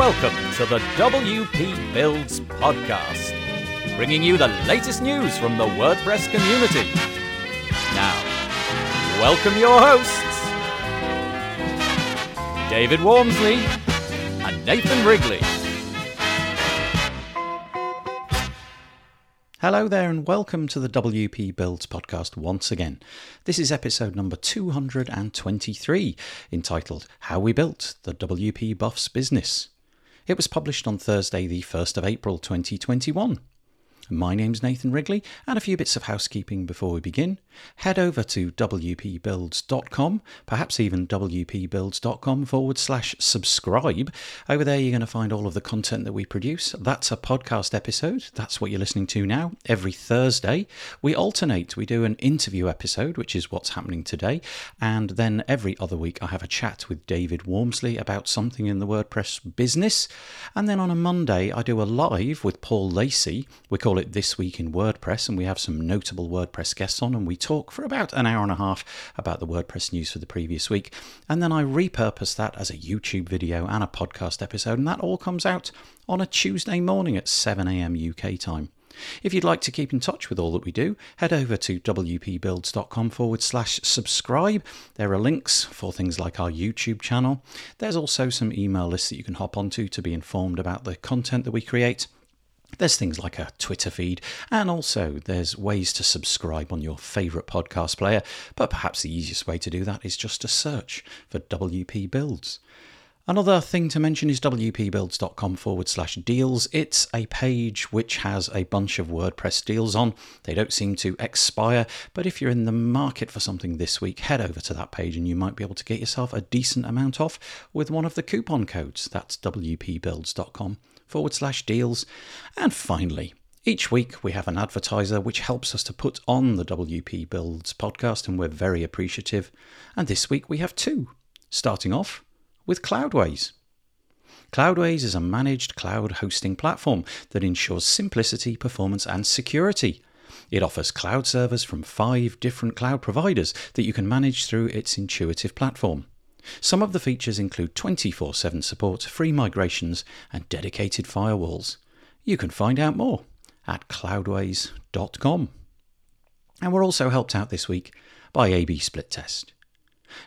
Welcome to the WP Builds podcast, bringing you the latest news from the WordPress community. Now, welcome your hosts, David Waumsley and Nathan Wrigley. Hello there, and welcome to the WP Builds podcast once again. This is episode number 223, entitled How We Built the WP Buffs Business. It was published on Thursday, the 1st of April 2021. My name's Nathan Wrigley, and a few bits of housekeeping before we begin. Head over to wpbuilds.com, perhaps even wpbuilds.com forward slash subscribe. Over there, you're going to find all of the content that we produce. That's a podcast episode. That's what you're listening to now. Every Thursday, we alternate. We do an interview episode, which is what's happening today. And then every other week, I have a chat with David Waumsley about something in the WordPress business. And then on a Monday, I do a live with Paul Lacey. We call it This Week in WordPress, and we have some notable WordPress guests on, and we talk for about an hour and a half about the WordPress news for the previous week. And then I repurpose that as a YouTube video and a podcast episode, and that all comes out on a Tuesday morning at 7 a.m. UK time. If you'd like to keep in touch with all that we do, head over to wpbuilds.com forward slash subscribe. There are links for things like our YouTube channel. There's also some email lists that you can hop onto to be informed about the content that we create. There's things like a Twitter feed, and also there's ways to subscribe on your favourite podcast player, but perhaps the easiest way to do that is just to search for WP Builds. Another thing to mention is wpbuilds.com forward slash deals. It's a page which has a bunch of WordPress deals on. They don't seem to expire, but if you're in the market for something this week, head over to that page and you might be able to get yourself a decent amount off with one of the coupon codes. That's wpbuilds.com forward slash deals. And finally, each week we have an advertiser which helps us to put on the WP Builds podcast, and we're very appreciative. And this week we have two, starting off with Cloudways. Cloudways is a managed cloud hosting platform that ensures simplicity, performance, and security. It offers cloud servers from five different cloud providers that you can manage through its intuitive platform. Some of the features include 24 7 support, free migrations, and dedicated firewalls. You can find out more at cloudways.com. And we're also helped out this week by AB Split Test.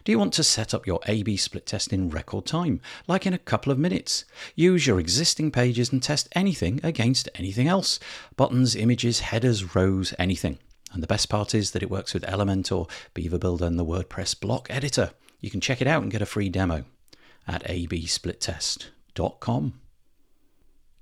Do you want to set up your AB split test in record time, like in a couple of minutes? Use your existing pages and test anything against anything else buttons, images, headers, rows, anything. And the best part is that it works with Elementor, Beaver Builder, and the WordPress block editor. You can check it out and get a free demo at absplittest.com.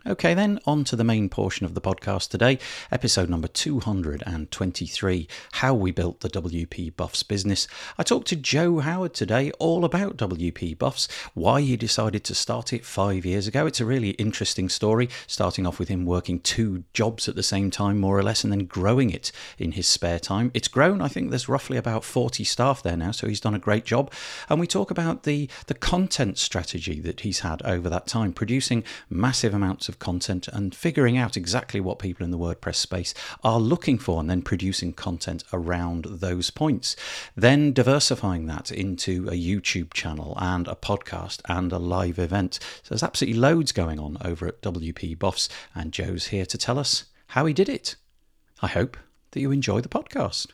Okay, then, on to the main portion of the podcast today, episode number 223 How We Built the WP Buffs Business. I talked to Joe Howard today all about WP Buffs, why he decided to start it five years ago. It's a really interesting story, starting off with him working two jobs at the same time, more or less, and then growing it in his spare time. It's grown, I think there's roughly about 40 staff there now, so he's done a great job. And we talk about the, the content strategy that he's had over that time, producing massive amounts of of content and figuring out exactly what people in the WordPress space are looking for and then producing content around those points. Then diversifying that into a YouTube channel and a podcast and a live event. So there's absolutely loads going on over at WP Buffs, and Joe's here to tell us how he did it. I hope that you enjoy the podcast.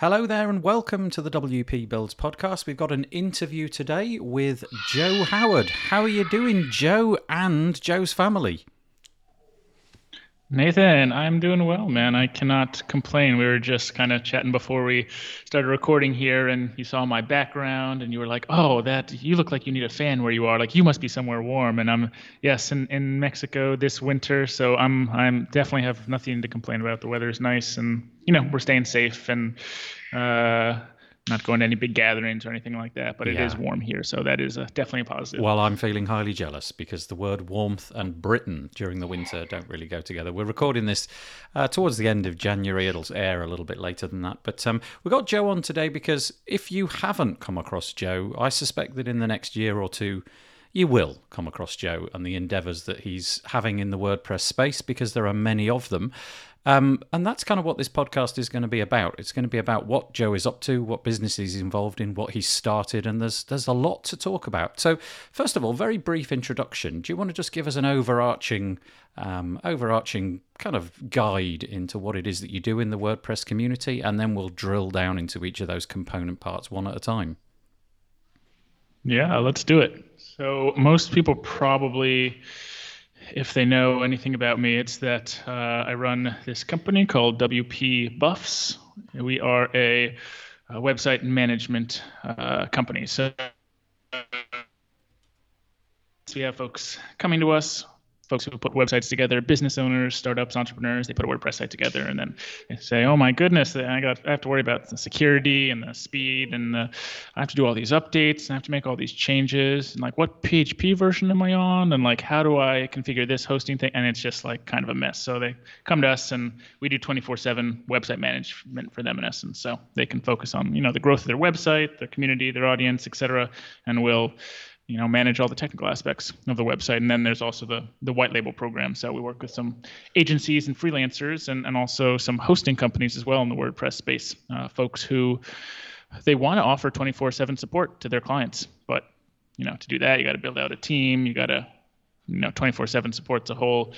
Hello there, and welcome to the WP Builds podcast. We've got an interview today with Joe Howard. How are you doing, Joe and Joe's family? Nathan, I'm doing well, man. I cannot complain. We were just kind of chatting before we started recording here, and you saw my background, and you were like, "Oh, that you look like you need a fan where you are. Like you must be somewhere warm." And I'm yes, in, in Mexico this winter, so I'm I'm definitely have nothing to complain about. The weather is nice, and you know we're staying safe, and uh, not going to any big gatherings or anything like that, but it yeah. is warm here, so that is a, definitely a positive. Well, I'm feeling highly jealous because the word warmth and Britain during the winter don't really go together. We're recording this uh, towards the end of January. It'll air a little bit later than that, but um, we got Joe on today because if you haven't come across Joe, I suspect that in the next year or two you will come across Joe and the endeavours that he's having in the WordPress space because there are many of them. Um, and that's kind of what this podcast is going to be about. It's going to be about what Joe is up to, what business he's involved in, what he's started, and there's there's a lot to talk about. So, first of all, very brief introduction. Do you want to just give us an overarching um, overarching kind of guide into what it is that you do in the WordPress community, and then we'll drill down into each of those component parts one at a time. Yeah, let's do it. So, most people probably if they know anything about me, it's that uh, I run this company called WP Buffs. We are a, a website management uh, company. So we have folks coming to us folks who put websites together, business owners, startups, entrepreneurs, they put a WordPress site together and then they say, "Oh my goodness, I got I have to worry about the security and the speed and the, I have to do all these updates and I have to make all these changes and like what PHP version am I on and like how do I configure this hosting thing?" And it's just like kind of a mess. So they come to us and we do 24/7 website management for them in essence. So they can focus on, you know, the growth of their website, their community, their audience, etc. and we'll you know manage all the technical aspects of the website. And then there's also the the white label program so we work with some agencies and freelancers and, and also some hosting companies as well in the wordpress space uh, folks who they want to offer 24/7 support to their clients. But you know to do that you got to build out a team you got to you know 24/7 support's a whole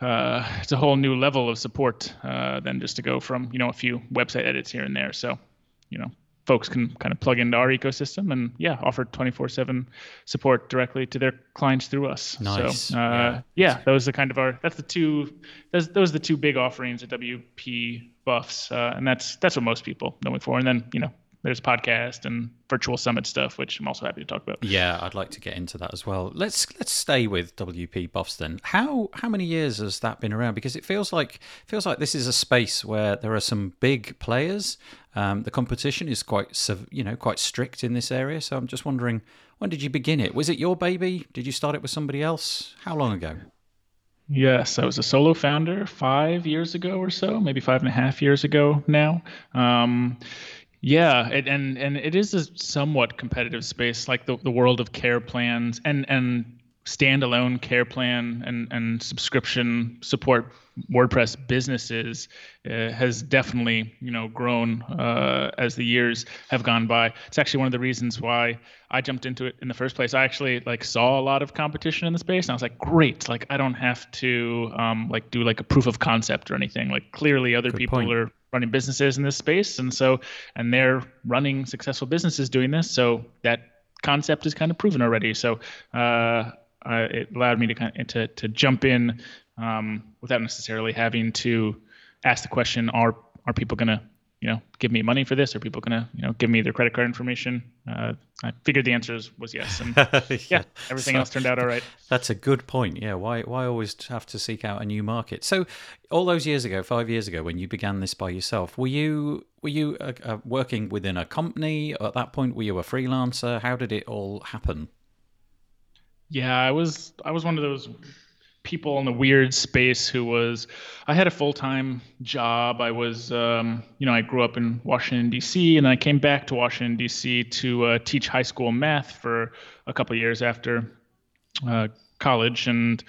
uh, it's a whole new level of support uh, than just to go from you know a few website edits here and there. So you know folks can kind of plug into our ecosystem and yeah, offer 24/7 support directly to their clients through us. Nice. So uh, yeah. yeah, those are kind of our that's the two those those are the two big offerings at WP Buffs, uh, and that's that's what most people know me for. And then you know there's podcast and virtual summit stuff, which I'm also happy to talk about. Yeah, I'd like to get into that as well. Let's let's stay with WP Buffs then. How how many years has that been around? Because it feels like feels like this is a space where there are some big players. Um, the competition is quite you know quite strict in this area. So I'm just wondering, when did you begin it? Was it your baby? Did you start it with somebody else? How long ago? Yes, I was a solo founder five years ago or so, maybe five and a half years ago now. Um, yeah, it, and and it is a somewhat competitive space, like the, the world of care plans and and standalone care plan and and subscription support WordPress businesses uh, has definitely you know grown uh, as the years have gone by. It's actually one of the reasons why I jumped into it in the first place. I actually like saw a lot of competition in the space, and I was like, great! Like I don't have to um, like do like a proof of concept or anything. Like clearly other Good people point. are running businesses in this space. And so and they're running successful businesses doing this. So that concept is kind of proven already. So uh, uh, it allowed me to kind of to, to jump in um, without necessarily having to ask the question are are people going to you know, give me money for this? Are people gonna, you know, give me their credit card information? Uh, I figured the answer was yes, and yeah, yeah everything so, else turned out all right. That's a good point. Yeah, why why always have to seek out a new market? So, all those years ago, five years ago, when you began this by yourself, were you were you uh, uh, working within a company at that point? Were you a freelancer? How did it all happen? Yeah, I was I was one of those people in the weird space who was i had a full-time job. I was um, you know i grew up in washington d.c and i came back to washington d.c to uh, teach high school math for a couple years after uh, college and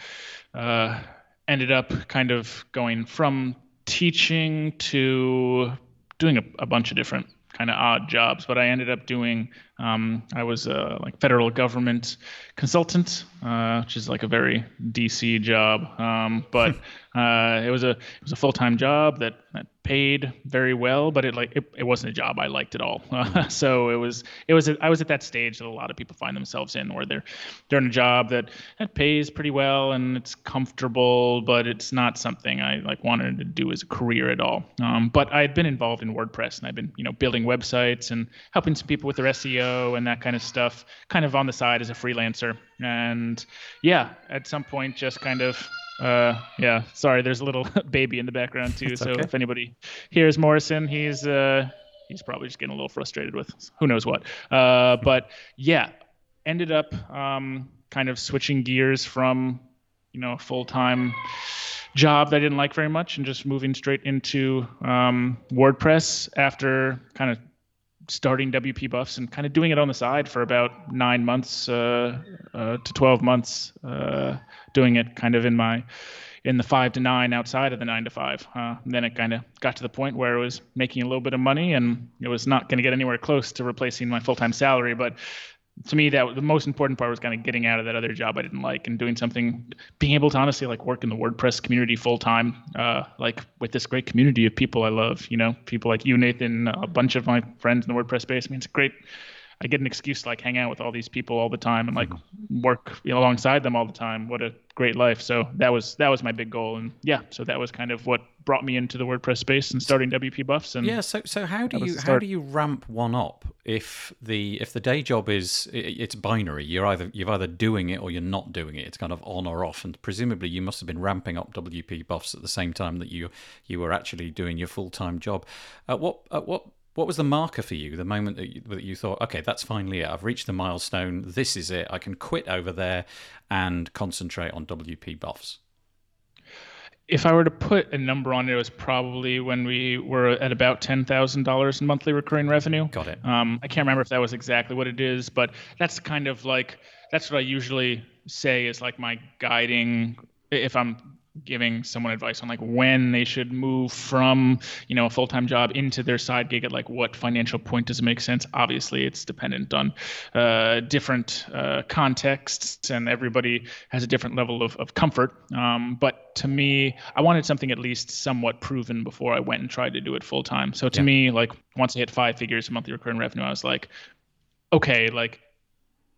uh, ended up kind of going from teaching to doing a, a bunch of different kind of odd jobs. But i ended up doing um, I was a like federal government consultant, uh, which is like a very DC job. Um, but uh, it was a it was a full time job that, that paid very well, but it like it, it wasn't a job I liked at all. Uh, so it was it was I was at that stage that a lot of people find themselves in, where they're they're in a job that that pays pretty well and it's comfortable, but it's not something I like wanted to do as a career at all. Um, but I had been involved in WordPress and I've been you know building websites and helping some people with their SEO and that kind of stuff, kind of on the side as a freelancer. And yeah, at some point, just kind of uh, yeah, sorry, there's a little baby in the background too. so okay. if anybody hears Morrison, he's uh, he's probably just getting a little frustrated with who knows what. Uh, but yeah, ended up um, kind of switching gears from you know a full time job that I didn't like very much and just moving straight into um, WordPress after kind of starting WP Buffs and kind of doing it on the side for about nine months uh, uh, to 12 months, uh, doing it kind of in my in the five to nine outside of the nine to five. Then it kind of got to the point where it was making a little bit of money and it was not going to get anywhere close to replacing my full time salary. But to me that the most important part was kind of getting out of that other job I didn't like and doing something being able to honestly like work in the WordPress community full time uh, like with this great community of people I love you know people like you Nathan a bunch of my friends in the WordPress space. I mean it's great I get an excuse to like hang out with all these people all the time and like mm-hmm. work you know, alongside them all the time. What a great life. So that was that was my big goal, and yeah, so that was kind of what brought me into the WordPress space and starting WP Buffs. And yeah, so so how do you how do you ramp one up if the if the day job is it's binary? You're either you're either doing it or you're not doing it. It's kind of on or off, and presumably you must have been ramping up WP Buffs at the same time that you you were actually doing your full time job. At what at what what was the marker for you? The moment that you, that you thought, okay, that's finally it. I've reached the milestone. This is it. I can quit over there and concentrate on WP buffs. If I were to put a number on it, it was probably when we were at about ten thousand dollars in monthly recurring revenue. Got it. Um, I can't remember if that was exactly what it is, but that's kind of like that's what I usually say is like my guiding. If I'm giving someone advice on like when they should move from you know a full-time job into their side gig at like what financial point does it make sense? Obviously it's dependent on uh, different uh, contexts and everybody has a different level of, of comfort. Um, but to me i wanted something at least somewhat proven before i went and tried to do it full-time. So to yeah. me like once i hit five figures of monthly recurring revenue i was like okay like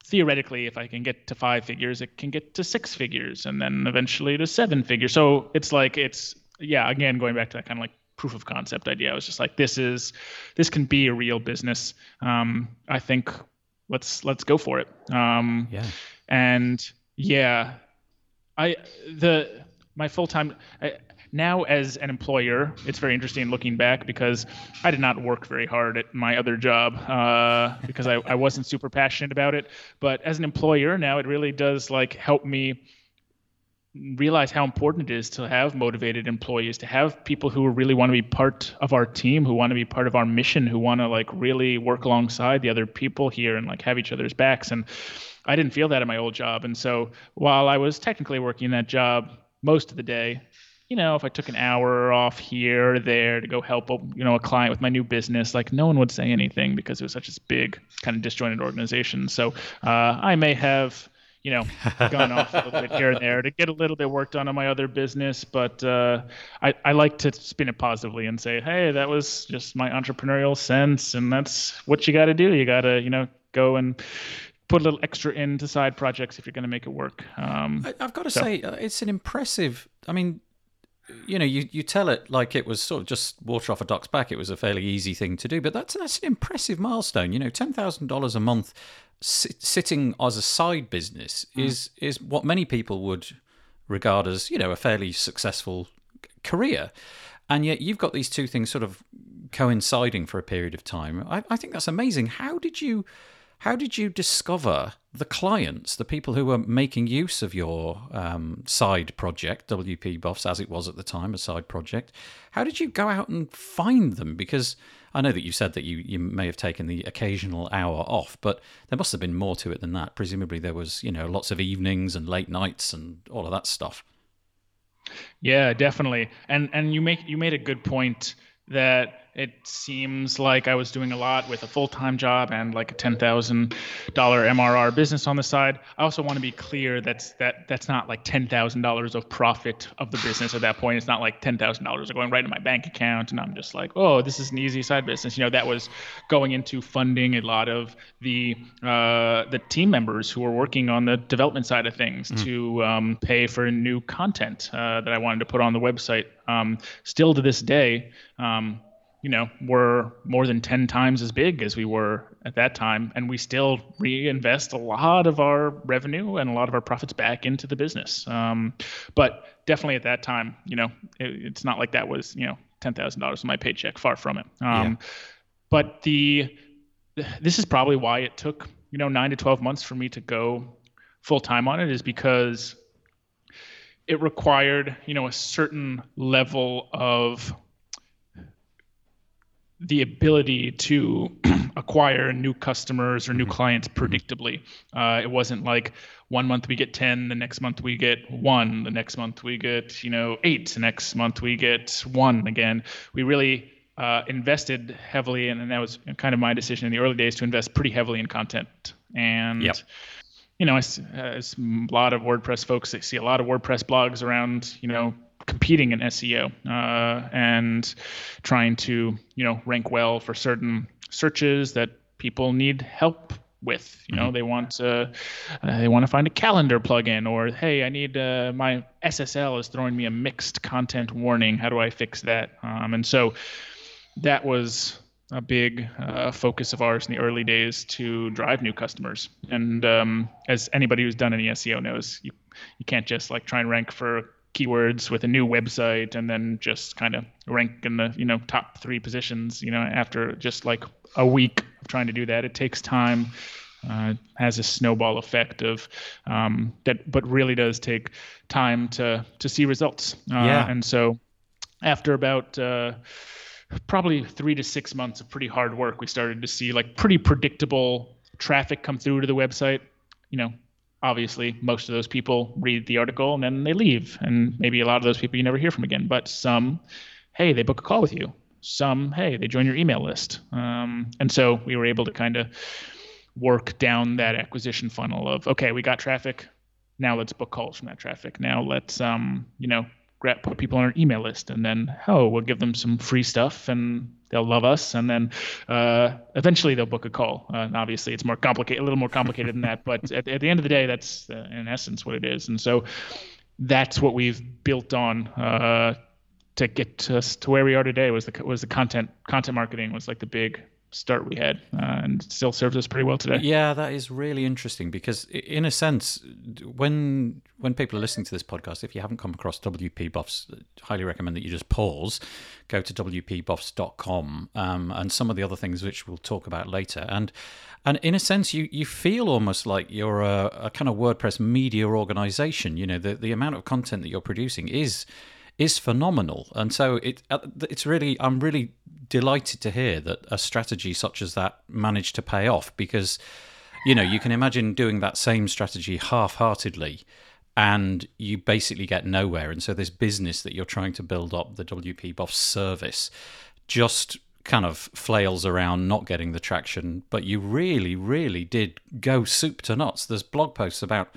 theoretically, if I can get to five figures, it can get to six figures and then eventually to seven figures. So it's like, it's, yeah, again, going back to that kind of like proof of concept idea. I was just like, this is, this can be a real business. Um, I think let's, let's go for it. Um, yeah. And yeah, I, the, my full-time, I, now as an employer, it's very interesting looking back because I did not work very hard at my other job uh, because I, I wasn't super passionate about it. But as an employer now, it really does like help me realize how important it is to have motivated employees to have people who really want to be part of our team who want to be part of our mission who want to like really work alongside the other people here and like have each other's backs and i didn't feel that in my old job and so while i was technically working that job most of the day you know, if I took an hour off here or there to go help, you know, a client with my new business, like no one would say anything because it was such a big kind of disjointed organization. So uh, I may have, you know, gone off a little bit here and there to get a little bit work done on my other business. But uh, I, I like to spin it positively and say, hey, that was just my entrepreneurial sense, and that's what you got to do. You got to, you know, go and put a little extra into side projects if you're going to make it work. Um, I, have got to so. say, uh, it's an impressive. I mean, you know, you, you tell it like it was sort of just water off a duck's back. It was a fairly easy thing to do, but that's that's an impressive milestone. You know, ten thousand dollars a month sitting as a side business mm. is is what many people would regard as you know a fairly successful career, and yet you've got these two things sort of coinciding for a period of time. I, I think that's amazing. How did you? How did you discover the clients, the people who were making use of your um, side project, WP Buffs, as it was at the time, a side project? How did you go out and find them? Because I know that you said that you, you may have taken the occasional hour off, but there must have been more to it than that. Presumably, there was you know lots of evenings and late nights and all of that stuff. Yeah, definitely. And and you make you made a good point that it seems like I was doing a lot with a full time job and like a ten thousand dollar MRR business on the side. I also want to be clear that's that that's not like ten thousand dollars of profit of the business at that point. It's not like ten thousand dollars are going right in my bank account and I'm just like, oh, this is an easy side business. You know, that was going into funding a lot of the uh, the team members who were working on the development side of things mm. to um, pay for new content uh, that I wanted to put on the website. Um, still to this day. Um, you know, we're more than 10 times as big as we were at that time. And we still reinvest a lot of our revenue and a lot of our profits back into the business. Um, but definitely at that time, you know, it, it's not like that was, you know, $10,000 in my paycheck, far from it. Um, yeah. But the, this is probably why it took, you know, nine to 12 months for me to go full time on it is because it required, you know, a certain level of the ability to acquire new customers or new clients predictably. Uh, it wasn't like one month we get 10, the next month we get one, the next month we get, you know, eight, the next month we get one again. We really uh, invested heavily, and, and that was kind of my decision in the early days to invest pretty heavily in content. And Yep. you know, as, as a lot of WordPress folks, I see a lot of WordPress blogs around, you know, competing in SEO uh, and trying to, you know, rank well for certain searches that people need help with. You know, they want to, uh, they want to find a calendar plugin, or hey, I need uh, my SSL is throwing me a mixed content warning. How do I fix that? Um, and so that was a big uh, focus of ours in the early days to drive new customers. And um, as anybody who's done any SEO knows, you you can't just like try and rank for keywords with a new website and then just kind of rank in the you know top three positions. You know, after just like a week of trying to do that, it takes time. Uh, has a snowball effect of um, that, but really does take time to to see results. Uh, Yeah. And so, after about uh, probably three to six months of pretty hard work, we started to see like pretty predictable traffic come through to the website. You know, obviously, most of those people read the article and then they leave, and maybe a lot of those people you never hear from again. But some, hey, they book a call with you. Some, hey, they join your email list. Um, and so we were able to kind of work down that acquisition funnel of okay, we got traffic. Now let's book calls from that traffic. Now let's um, you know, grab put people on our email list and then oh, we'll give them some free stuff and they'll love us and then uh, eventually they'll book a call. Uh, and obviously it's more complicated, a little more complicated than that, but at, at the end of the day, that's uh, in essence what it is. And so that's what we've built on uh, to get us to where we are today. Was the was the content content marketing was like the big start we had, uh, and still serves us pretty well today. Yeah, that is really interesting because, in a sense, when when people are listening to this podcast, if you haven't come across WP Buffs, highly recommend that you just pause, go to wpbuffs.com, um, and some of the other things which we'll talk about later. And and in a sense, you you feel almost like you're a, a kind of WordPress media organization. You know, the the amount of content that you're producing is is phenomenal, and so it uh, it's really I'm really delighted to hear that a strategy such as that managed to pay off because you know you can imagine doing that same strategy half-heartedly and you basically get nowhere. And so this business that you're trying to build up the WP Buff service just kind of flails around not getting the traction. But you really really did go soup to nuts. There's blog posts about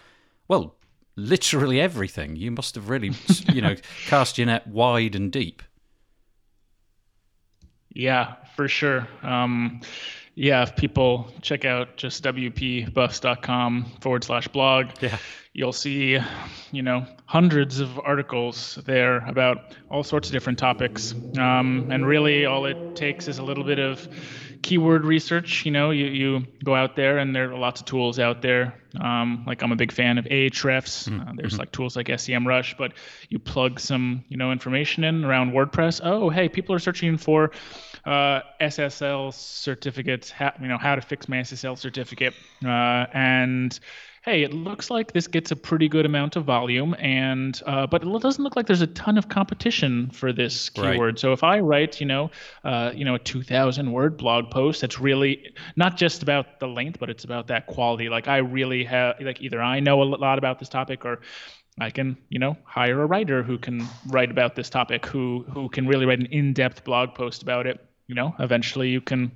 well literally everything you must have really you know cast your net wide and deep Yeah, for sure. Um, yeah, if people check out just wpbuffs.com forward slash blog, Yeah. you'll see, you know, hundreds of articles there about all sorts of different topics. Um, and really, all it takes is a little bit of keyword research. You know, you, you go out there, and there are lots of tools out there. Um, like I'm a big fan of Ahrefs. Uh, there's like tools like SEMrush, but you plug some, you know, information in around WordPress. Oh, hey, people are searching for uh, SSL certificates. How, you know, how to fix my SSL certificate, uh, and hey, it looks like this gets a pretty good amount of volume, and uh, but it doesn't look like there's a ton of competition for this Right. keyword. So if I write, you know, uh, you know, a 2,000 word blog post that's really not just about the length, but it's about that quality. Like I really have, like either I know a lot about this topic, or I can, you know, hire a writer who can write about this topic, who who can really write an in-depth blog post about it. You know, eventually you can,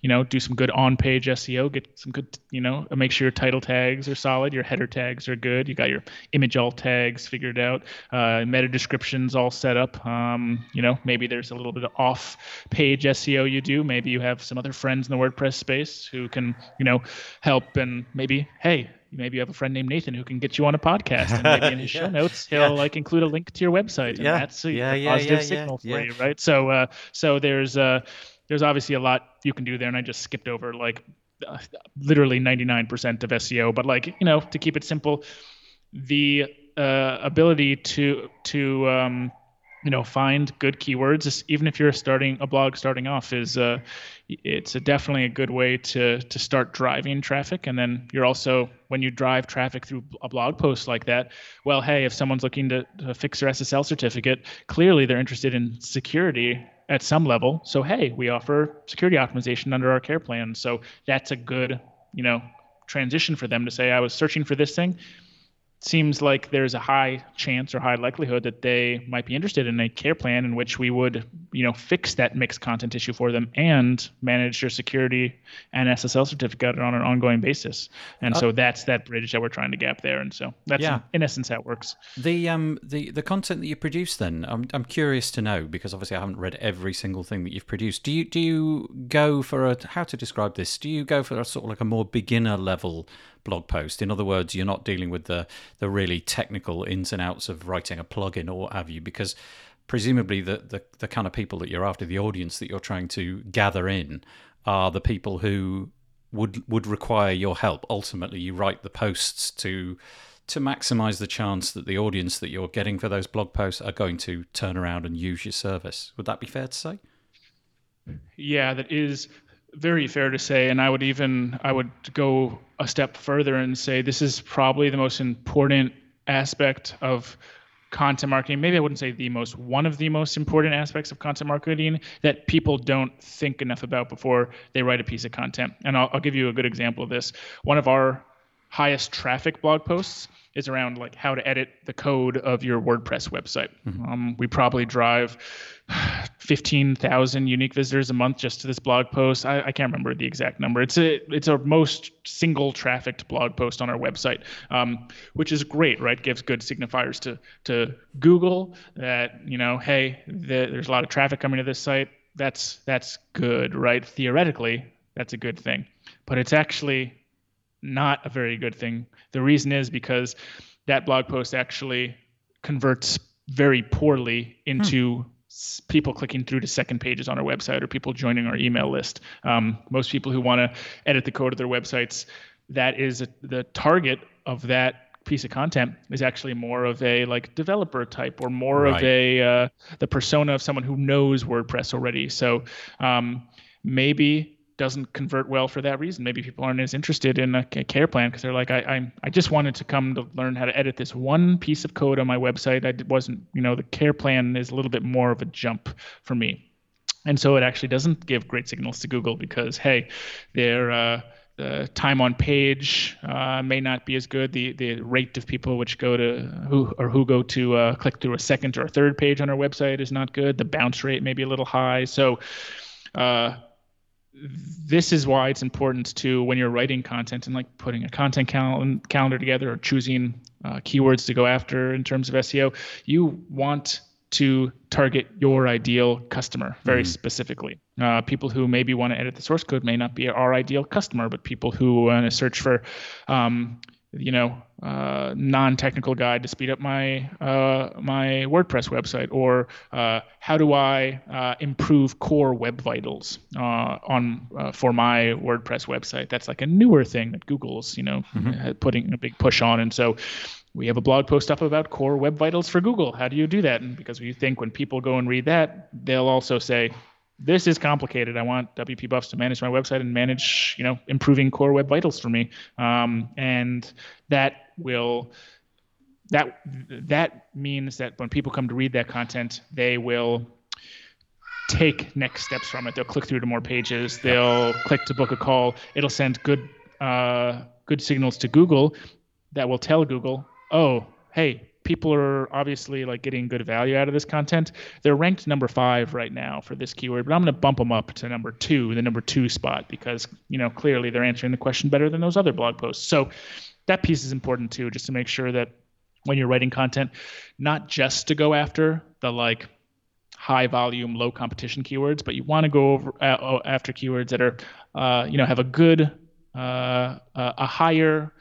you know, do some good on-page SEO, get some good, you know, make sure your title tags are solid, your header tags are good, you got your image alt tags figured out, uh, meta descriptions all set up. Um, you know, maybe there's a little bit of off-page SEO you do. Maybe you have some other friends in the WordPress space who can, you know, help and maybe, hey, maybe you have a friend named Nathan who can get you on a podcast, and maybe in his Yeah. show notes he'll Yeah. like include a link to your website, and Yeah. that's a, Yeah, yeah, positive signal for you, right? So, uh, so there's uh, there's obviously a lot you can do there, and I just skipped over like uh, literally 99% of SEO, but like you know, to keep it simple, the uh, ability to to um, you know find good keywords even if you're starting a blog starting off is uh, it's a definitely a good way to to start driving traffic. And then you're also when you drive traffic through a blog post like that well hey if someone's looking to, to fix their ssl certificate clearly they're interested in security at some level. So hey we offer security optimization under our care plan. So that's a good you know transition for them to say i was searching for this thing seems like there's a high chance or high likelihood that they might be interested in a care plan in which we would, you know, fix that mixed content issue for them and manage your security and SSL certificate on an ongoing basis. And uh, so that's that bridge that we're trying to gap there. And so that's yeah. in, in, essence how it works. The um the the content that you produce then, I'm I'm curious to know because obviously I haven't read every single thing that you've produced. Do you do you go for a how to describe this? Do you go for a sort of like a more beginner level blog post. In other words, you're not dealing with the the really technical ins and outs of writing a plugin or what have you, because presumably the, the the kind of people that you're after, the audience that you're trying to gather in, are the people who would would require your help. Ultimately, you write the posts to to maximize the chance that the audience that you're getting for those blog posts are going to turn around and use your service. Would that be fair to say? Yeah, that is very fair to say, and I would even I would go a step further and say this is probably the most important aspect of content marketing. Maybe I wouldn't say the most one of the most important aspects of content marketing that people don't think enough about before they write a piece of content. And I'll, I'll give you a good example of this. One of our highest traffic blog posts is around like how to edit the code of your WordPress website. Mm-hmm. Um, we probably drive 15,000 unique visitors a month just to this blog post. I, I, can't remember the exact number. It's a it's our most single trafficked blog post on our website, um, which is great, right? Gives good signifiers to to Google that you know, hey, the, there's a lot of traffic coming to this site. That's that's good, right? Theoretically, that's a good thing, but it's actually not a very good thing. The reason is because that blog post actually converts very poorly into hmm. people clicking through to second pages on our website or people joining our email list. Um, most people who want to edit the code of their websites, that is a, the target of that piece of content is actually more of a like developer type or more right. of a uh, the persona of someone who knows WordPress already. So um, maybe doesn't convert well for that reason. Maybe people aren't as interested in a, care plan because they're like, I, I, I just wanted to come to learn how to edit this one piece of code on my website. I wasn't, you know, the care plan is a little bit more of a jump for me. And so it actually doesn't give great signals to Google because, hey, their uh, the time on page uh, may not be as good. The the rate of people which go to who or who go to uh, click through a second or a third page on our website is not good. The bounce rate may be a little high. So uh, this is why it's important to when you're writing content and like putting a content cal- calendar together or choosing uh, keywords to go after in terms of SEO. You want to target your ideal customer very mm. specifically. Uh, people who maybe want to edit the source code may not be our ideal customer, but people who want to search for um, you know uh, non-technical guide to speed up my uh, my WordPress website, or uh, how do I uh, improve core web vitals uh, on uh, for my WordPress website? That's like a newer thing that Google's you know mm-hmm. putting a big push on, and so. We have a blog post up about core web vitals for Google. How do you do that? And because we think when people go and read that, they'll also say, this is complicated. I want WP Buffs to manage my website and manage, you know, improving core web vitals for me. Um, and that will that that means that when people come to read that content, they will take next steps from it. They'll click through to more pages. They'll click to book a call. It'll send good uh, good signals to Google that will tell Google, oh, hey, people are obviously like getting good value out of this content. They're ranked number five right now for this keyword, but I'm going to bump them up to number two, the number two spot, because you know clearly they're answering the question better than those other blog posts. So that piece is important too, just to make sure that when you're writing content, not just to go after the like high volume, low competition keywords, but you want to go over uh, after keywords that are, uh, you know, have a good, uh, a higher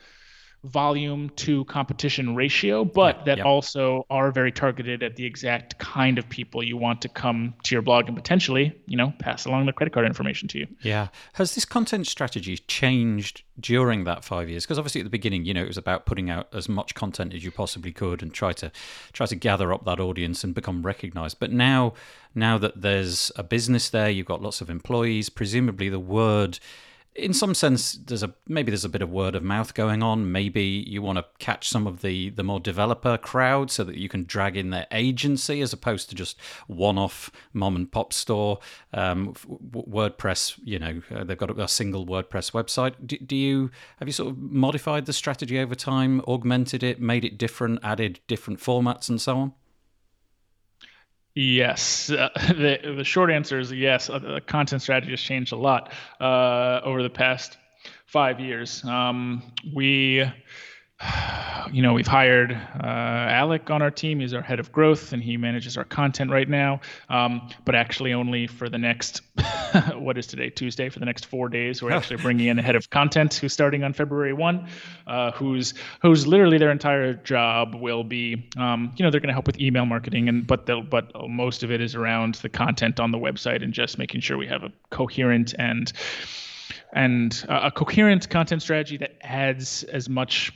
volume to competition ratio, but that yeah. also are very targeted at the exact kind of people you want to come to your blog and potentially, you know, pass along the credit card information to you. Yeah. Has this content strategy changed during that five years? Because obviously at the beginning, you know, it was about putting out as much content as you possibly could and try to try to gather up that audience and become recognized. But now now that there's a business there, you've got lots of employees, presumably the word in some sense there's a maybe there's a bit of word of mouth going on. Maybe you want to catch some of the the more developer crowd so that you can drag in their agency as opposed to just one-off mom and pop store. Um, wordpress you know uh, they've got a, single wordpress website. Do, do you have you sort of modified the strategy over time augmented it made it different added different formats and so on Yes, uh, the the short answer is yes. Uh, the content strategy has changed a lot uh, over the past five years. Um, we, you know, we've hired uh, Alec on our team. He's our head of growth, and he manages our content right now. Um, but actually, only for the next what is today Tuesday for the next four days. We're actually bringing in a head of content who's starting on February one, uh, who's who's literally their entire job will be, um, you know, they're going to help with email marketing, and but they'll but most of it is around the content on the website and just making sure we have a coherent and and uh, a coherent content strategy that adds as much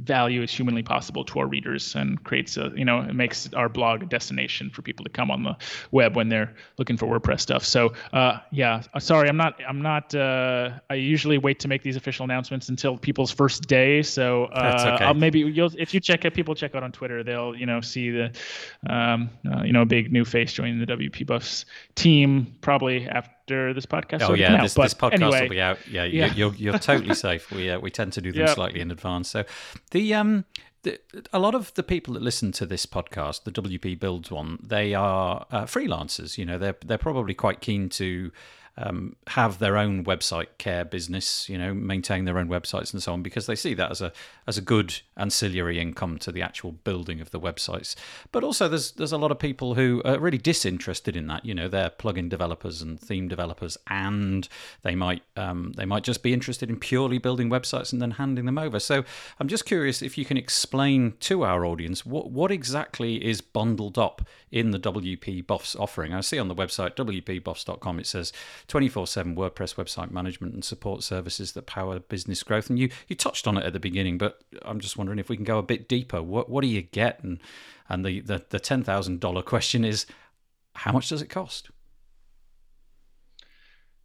value as humanly possible to our readers and creates a you know it makes our blog a destination for people to come on the web when they're looking for WordPress stuff. So uh, yeah, uh, sorry, I'm not I'm not uh, I usually wait to make these official announcements until people's first day. So uh, That's okay. I'll maybe you'll if you check it, people check out on Twitter, they'll you know see the um, uh, you know a big new face joining the WP Buffs team probably after this podcast. Oh yeah, out. this, this podcast anyway, will be out. Yeah, yeah. You're, you're you're totally safe. We uh, we tend to do them Yep. slightly in advance. So the um the, a lot of the people that listen to this podcast, the WP Builds one, they are uh, freelancers. You know, they're they're probably quite keen to. Um, have their own website care business, you know, maintain their own websites and so on, because they see that as a as a good ancillary income to the actual building of the websites. But also, there's there's a lot of people who are really disinterested in that. You know, they're plugin developers and theme developers, and they might um, they might just be interested in purely building websites and then handing them over. So I'm just curious if you can explain to our audience what what exactly is bundled up in the WP Buffs offering. I see on the website wpbuffs.com it says 24/7 WordPress website management and support services that power business growth. And you you touched on it at the beginning, but I'm just wondering if we can go a bit deeper. What what do you get? And and the the, the ten thousand dollar question is, how much does it cost?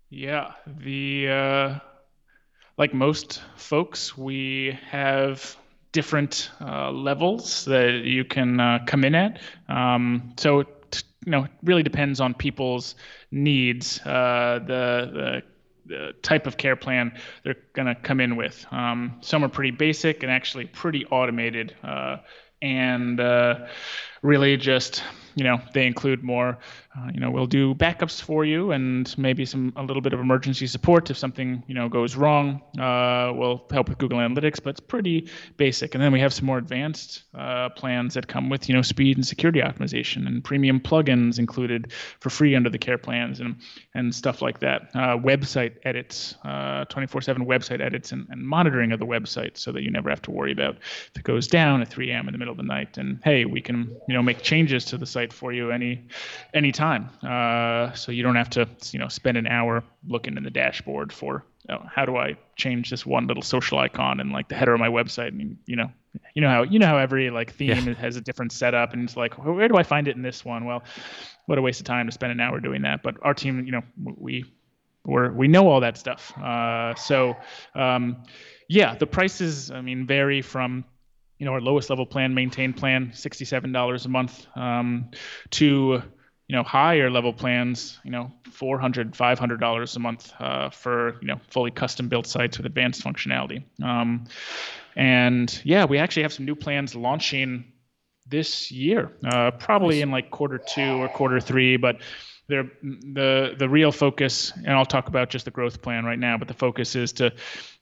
Yeah, the uh, like most folks, we have different uh, levels that you can uh, come in at. Um, so you know, really depends on people's needs. Uh, the the the type of care plan they're going to come in with. Um, some are pretty basic and actually pretty automated, uh, and uh, really just you know they include more. Uh, you know, we'll do backups for you and maybe some a little bit of emergency support if something you know goes wrong. Uh, we'll help with Google Analytics, but it's pretty basic. And then we have some more advanced uh, plans that come with you know speed and security optimization and premium plugins included for free under the care plans and and stuff like that. Uh, website edits, uh, 24/7 website edits, and, and monitoring of the website so that you never have to worry about if it goes down at 3 a.m. in the middle of the night. And hey, we can you know make changes to the site for you any anytime. Uh, so you don't have to you know spend an hour looking in the dashboard for oh, how do I change this one little social icon and like the header of my website and you know you know how you know how every like theme Yeah. has a different setup and it's like where do I find it in this one? Well, what a waste of time to spend an hour doing that. But our team, you know, we we're, we know all that stuff. Uh, so um, yeah, the prices I mean vary from you know our lowest level plan, maintain plan, sixty-seven dollars a month, um, to you know higher level plans, you know 400 500 dollars a month uh, for you know fully custom built sites with advanced functionality. Um, and yeah, we actually have some new plans launching this year, uh, probably in like quarter two or quarter three, but they're, the the real focus, and I'll talk about just the growth plan right now, but the focus is to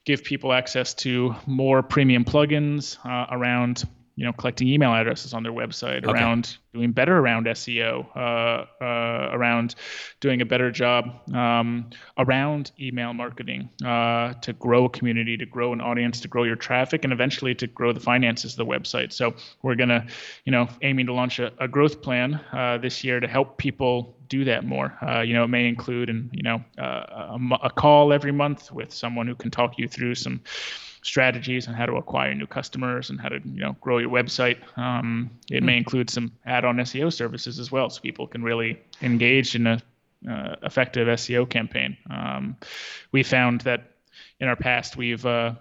give people access to more premium plugins uh, around you know collecting email addresses on their website, okay. around doing better around SEO, uh, uh, around doing a better job um, around email marketing uh, to grow a community, to grow an audience, to grow your traffic, and eventually to grow the finances of the website. So we're gonna, you know, aiming to launch a, a growth plan uh, this year to help people do that more. Uh, you know, it may include and you know uh, a, a, call every month with someone who can talk you through some strategies on how to acquire new customers and how to you know grow your website. Um, it may hmm. include some add-on SEO services as well, so people can really engage in a uh, effective SEO campaign. Um, we found that in our past we've uh,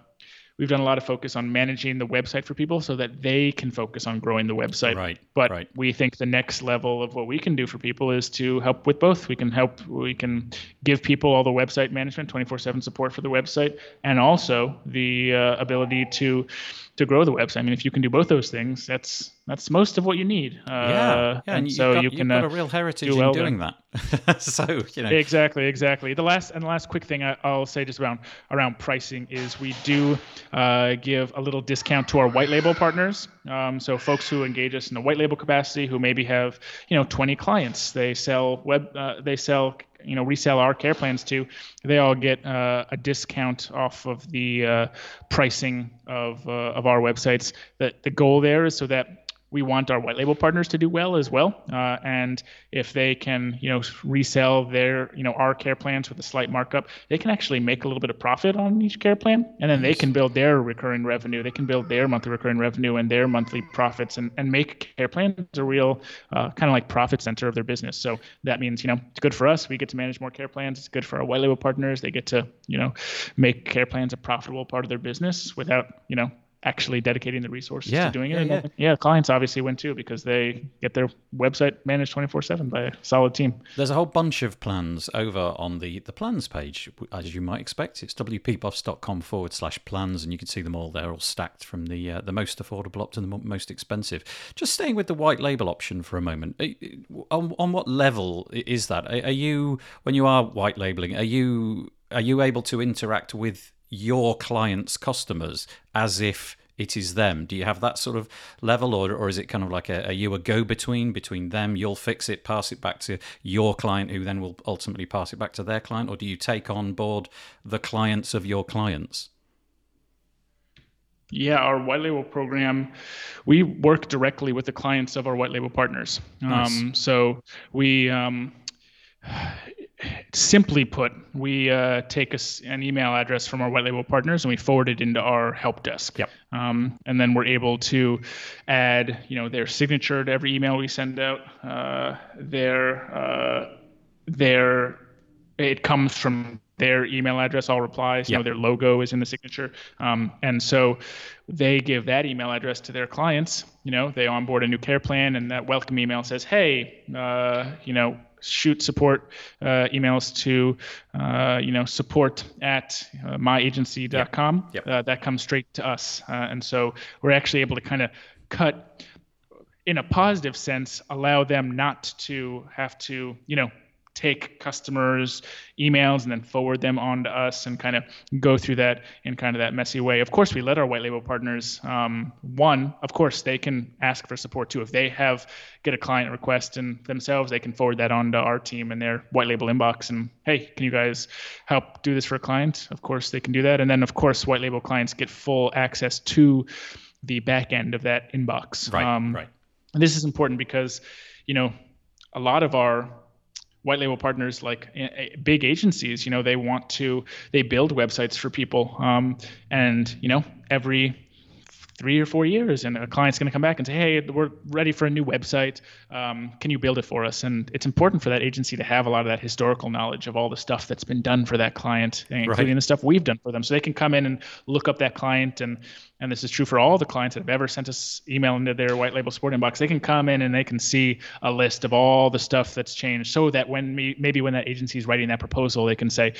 we've done a lot of focus on managing the website for people so that they can focus on growing the website. Right. But right. we think the next level of what we can do for people is to help with both. We can help, we can give people all the website management, 24 7 support for the website, and also the uh, ability to to grow the website. I mean, if you can do both those things, that's that's most of what you need. Uh, yeah, yeah, and, so got, you can. Got uh, a real heritage do well in doing that. so you know. Exactly, exactly. The last and the last quick thing I, will say just around around pricing is we do uh, give a little discount to our white label partners. Um, so folks who engage us in a white label capacity, who maybe have you know 20 clients, they sell web, uh, they sell you know resell our care plans to, they all get uh, a discount off of the uh, pricing of uh, of our websites. That the goal there is so that we want our white label partners to do well as well. Uh, and if they can, you know, resell their, you know, our care plans with a slight markup, they can actually make a little bit of profit on each care plan, and then they can build their recurring revenue. They can build their monthly recurring revenue and their monthly profits, and and make care plans a real uh, kind of like profit center of their business. So that means, you know, it's good for us. We get to manage more care plans. It's good for our white label partners. They get to, you know, make care plans a profitable part of their business without, you know, actually dedicating the resources yeah, to doing it. Yeah, yeah. yeah, clients obviously win too because they get their website managed 24 7 by a solid team. There's a whole bunch of plans over on the, the plans page, as you might expect. It's wpbuffs.com forward slash plans, and you can see them all there, all stacked from the uh, the most affordable up to the most expensive. Just staying with the white label option for a moment, on, on what level is that? Are you, when you are white labeling, are you are you able to interact with your client's customers as if it is them. Do you have that sort of level, or, or is it kind of like a, are you a go between between them? You'll fix it, pass it back to your client, who then will ultimately pass it back to their client, or do you take on board the clients of your clients? Yeah, our white label program, we work directly with the clients of our white label partners. Nice. Um, so we um, simply put, we uh, take a, an email address from our white label partners and we forward it into our help desk. Yep. Um, and then we're able to add, you know, their signature to every email we send out. Uh, their uh, their it comes from their email address, all replies. Yep. You know, their logo is in the signature, um, and so they give that email address to their clients. You know, they onboard a new care plan, and that welcome email says, "Hey, uh, you know, shoot support uh, emails to uh, you know support at uh, myagency.com. Yep. Yep. Uh, that comes straight to us, uh, and so we're actually able to kind of cut in a positive sense allow them not to have to you know take customers' emails and then forward them on to us and kind of go through that in kind of that messy way. Of course, we let our white label partners, um, one, of course, they can ask for support too. If they have get a client request and themselves, they can forward that on to our team in their white label inbox and, hey, can you guys help do this for a client? Of course, they can do that. And then, of course, white label clients get full access to the back end of that inbox. Right, um, right. And this is important because, you know, a lot of our white label partners like eh, eh, big agencies you know they want to they build websites for people um, and you know every three or four years and a client's going to come back and say hey we're ready for a new website. Um, can you build it for us? And it's important for that agency to have a lot of that historical knowledge of all the stuff that's been done for that client including right. the stuff we've done for them. So they can come in and look up that client and and this is true for all the clients that have ever sent us email into their white label support inbox they can come in and they can see a list of all the stuff that's changed so that when me, maybe when that agency is writing that proposal they can say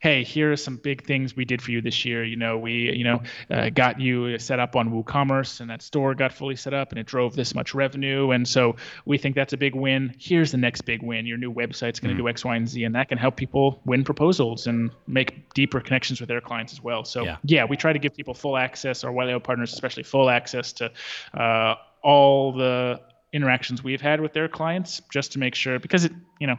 hey, here are some big things we did for you this year. You know, we, you know, uh, got you set up on WooCommerce and that store got fully set up and it drove this much revenue. And so we think that's a big win. Here's the next big win. Your new website's going to mm. do X, Y, and Z. And that can help people win proposals and make deeper connections with their clients as well. So, yeah, yeah we try to give people full access, our label partners, especially full access to uh, all the interactions we've had with their clients just to make sure, because it, you know,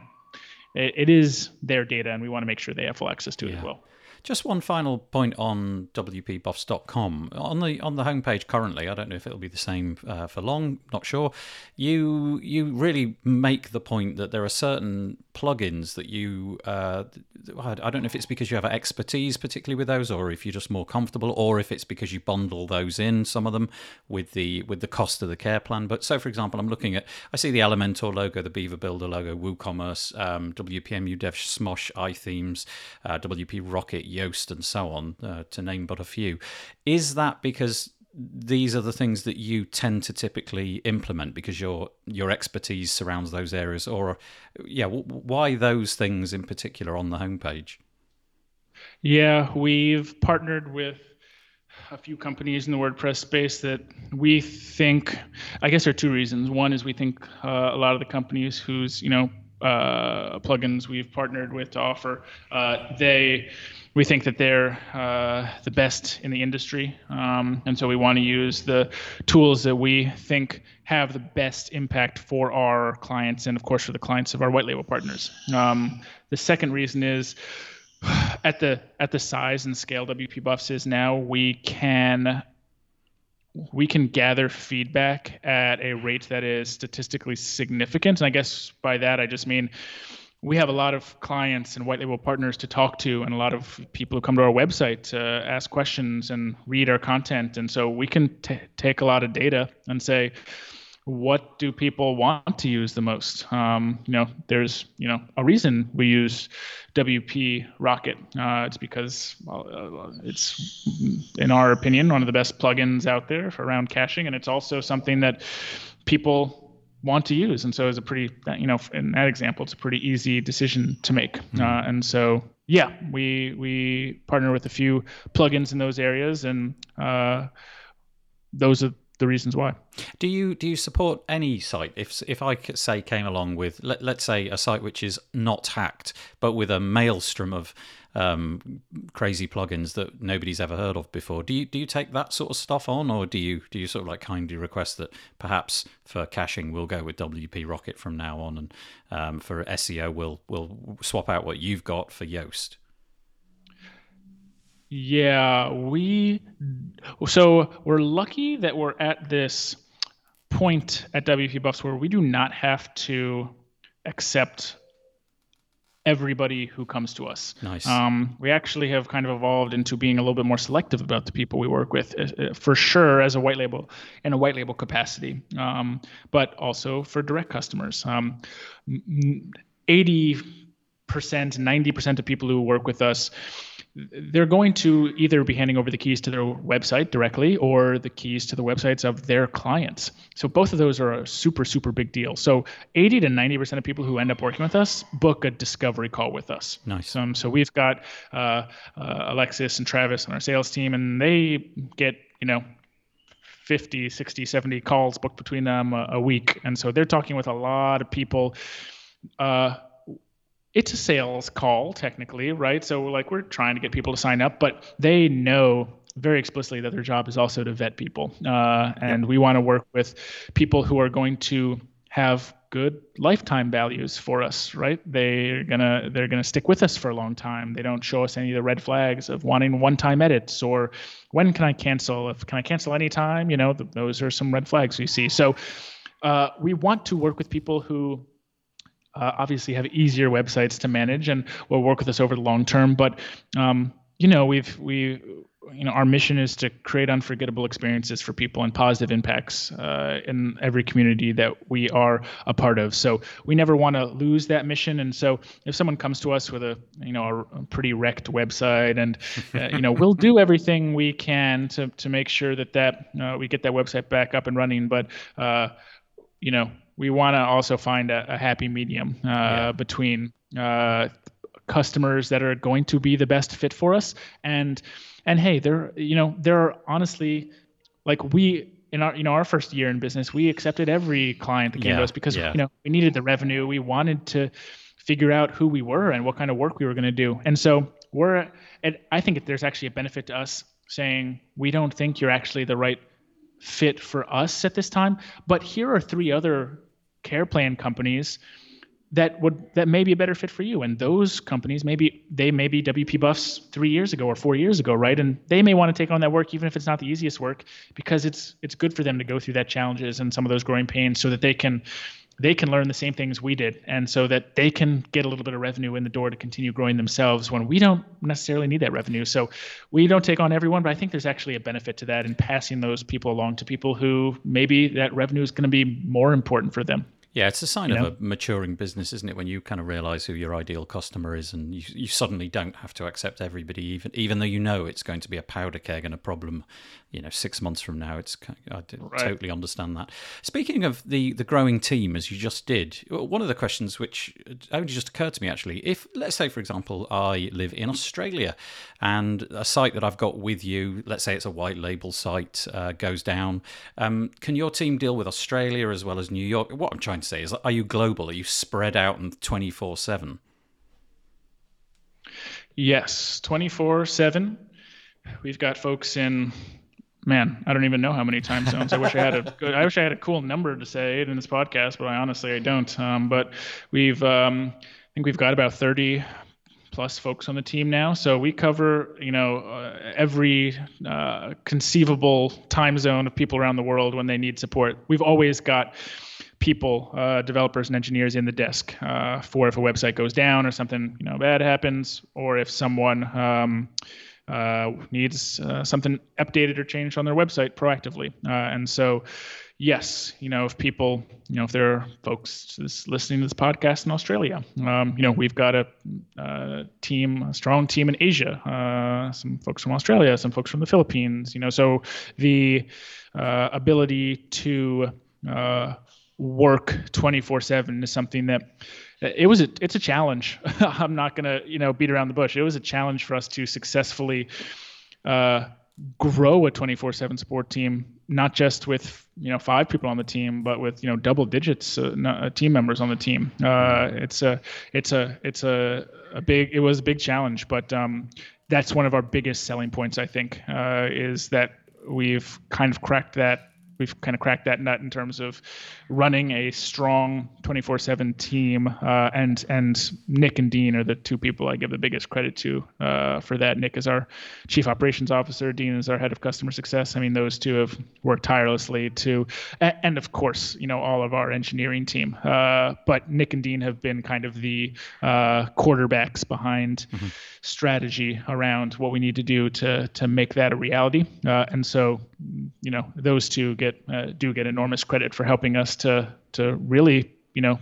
it, it is their data, and we want to make sure they have full access to it as well. Just one final point on wpbuffs.com. On the on the homepage currently, I don't know if it'll be the same uh, for long, not sure. You you really make the point that there are certain plugins that you uh, I don't know if it's because you have expertise particularly with those or if you're just more comfortable or if it's because you bundle those in some of them with the with the cost of the care plan. But so for example, I'm looking at I see the Elementor logo, the Beaver Builder logo, WooCommerce, um, WPMU DEV Smush iThemes, uh, WP Rocket Yoast, and so on, uh, to name but a few. Is that because these are the things that you tend to typically implement because your your expertise surrounds those areas, or yeah, why those things in particular on the homepage? Yeah, we've partnered with a few companies in the WordPress space that we think, I guess there are two reasons. One is we think uh, a lot of the companies whose, you know, uh, plugins we've partnered with to offer, uh, they we think that they're uh, the best in the industry, um, and so we want to use the tools that we think have the best impact for our clients, and of course for the clients of our white label partners. Um, the second reason is at the at the size and scale WP Buffs is now, we can we can gather feedback at a rate that is statistically significant. And I guess by that I just mean we have a lot of clients and white label partners to talk to and a lot of people who come to our website to ask questions and read our content. And so we can t- take a lot of data and say what do people want to use the most? Um, you know there's you know a reason we use wp rocket. Uh, it's because uh, it's in our opinion one of the best plugins out there for around caching. And it's also something that people want to use. And so it's a pretty, you know, in that example, it's a pretty easy decision to make. Mm-hmm. Uh, and so, yeah, we we partner with a few plugins in those areas, and uh, those are the reasons why. Do you do you support any site? If if I could say came along with let let's say a site which is not hacked, but with a maelstrom of um, crazy plugins that nobody's ever heard of before. Do you do you take that sort of stuff on, or do you do you sort of like kindly request that perhaps for caching we'll go with WP Rocket from now on, and um, for SEO we'll we'll swap out what you've got for Yoast? Yeah, we so we're lucky that we're at this point at WP Buffs where we do not have to accept everybody who comes to us. Nice. Um, we actually have kind of evolved into being a little bit more selective about the people we work with, uh, uh, for sure, as a white label in a white label capacity, um, but also for direct customers. Um, 80 percent, 90 percent of people who work with us they're going to either be handing over the keys to their website directly or the keys to the websites of their clients. So both of those are a super, super big deal. So 80 to 90% of people who end up working with us book a discovery call with us. Nice. Um, so we've got uh, uh, Alexis and Travis on our sales team, and they get, you know, 50, 60, 70 calls booked between them a, a week. And so they're talking with a lot of people. Uh, it's a sales call technically, right? So like we're trying to get people to sign up, but they know very explicitly that their job is also to vet people, uh, and yep. we want to work with people who are going to have good lifetime values for us, right? They're gonna they're gonna stick with us for a long time. They don't show us any of the red flags of wanting one-time edits or when can I cancel? If can I cancel anytime? You know, th- those are some red flags we see. So uh, we want to work with people who uh, obviously have easier websites to manage and will work with us over the long term. But um, you know, we've we you know our mission is to create unforgettable experiences for people and positive impacts uh, in every community that we are a part of. So we never want to lose that mission. And so if someone comes to us with a you know a, pretty wrecked website, and uh, you know we'll do everything we can to to make sure that that uh, we get that website back up and running. But uh, you know we want to also find a, a happy medium uh, yeah. between uh, customers that are going to be the best fit for us. And and hey, there you know there are honestly like we in our you know our first year in business, we accepted every client that came Yeah, to us because yeah. you know we needed the revenue. We wanted to figure out who we were and what kind of work we were going to do. And so we're and I think there's actually a benefit to us saying we don't think you're actually the right fit for us at this time, but here are three other care plan companies that would that may be a better fit for you. And those companies maybe they may be wp buffs three years ago or four years ago right? And they may want to take on that work even if it's not the easiest work because it's it's good for them to go through that challenges and some of those growing pains so that they can they can learn the same things we did and so that they can get a little bit of revenue in the door to continue growing themselves when we don't necessarily need that revenue so we don't take on everyone but i think there's actually a benefit to that in passing those people along to people who maybe that revenue is going to be more important for them Yeah, it's a sign You of know? a maturing business, isn't it? When you kind of realize who your ideal customer is, and you, you suddenly don't have to accept everybody, even even though you know it's going to be a powder keg and a problem. You know, six months from now, it's I d- totally understand that. Speaking of the the growing team, as you just did, one of the questions which only just occurred to me actually, if let's say for example, I live in Australia, and a site that I've got with you, let's say it's a white label site, uh, goes down, um, can your team deal with Australia as well as New York? What I'm trying to say is, are you global? Are you spread out and 24 7? Yes, 24 7. We've got folks in, man, I don't even know how many time zones. I wish I had a good, I wish I had a cool number to say it in this podcast, but I honestly, I don't. Um, but we've, um, I think we've got about 30 plus folks on the team now. So we cover, you know, uh, every uh, conceivable time zone of people around the world when they need support. We've always got people, uh, developers and engineers in the desk uh, for if a website goes down or something, you know, bad happens, or if someone um, uh, needs uh, something updated or changed on their website proactively. Uh, and so, yes, you know, if people, you know, if there are folks listening to this podcast in Australia, um, you know, we've got a, uh team, a strong team in Asia, uh, some folks from Australia, some folks from the Philippines, you know, so the uh, ability to uh, work 24 7 is something that it was a it's a challenge. I'm not to you know beat around the bush. It was a challenge for us to successfully uh, grow a 24 7 support team not just with you know five people on the team but with you know double digits uh, uh, team members on the team. Uh, it's a it's a it's a, a big it was a big challenge but um, that's one of our biggest selling points i think uh, is that we've kind of cracked that we've kind of cracked that nut in terms of running a strong 24/7 team. Uh, and and Nick and Dean are the two people I give the biggest credit to uh, for that. Nick is our chief operations officer. Dean is our head of customer success. I mean, those two have worked tirelessly to, and of course, you know, all of our engineering team. Uh, but Nick and Dean have been kind of the uh, quarterbacks behind strategy around what we need to do to to make that a reality. Uh, and so, you know, those two get uh, do get enormous credit for helping us to to really, you know,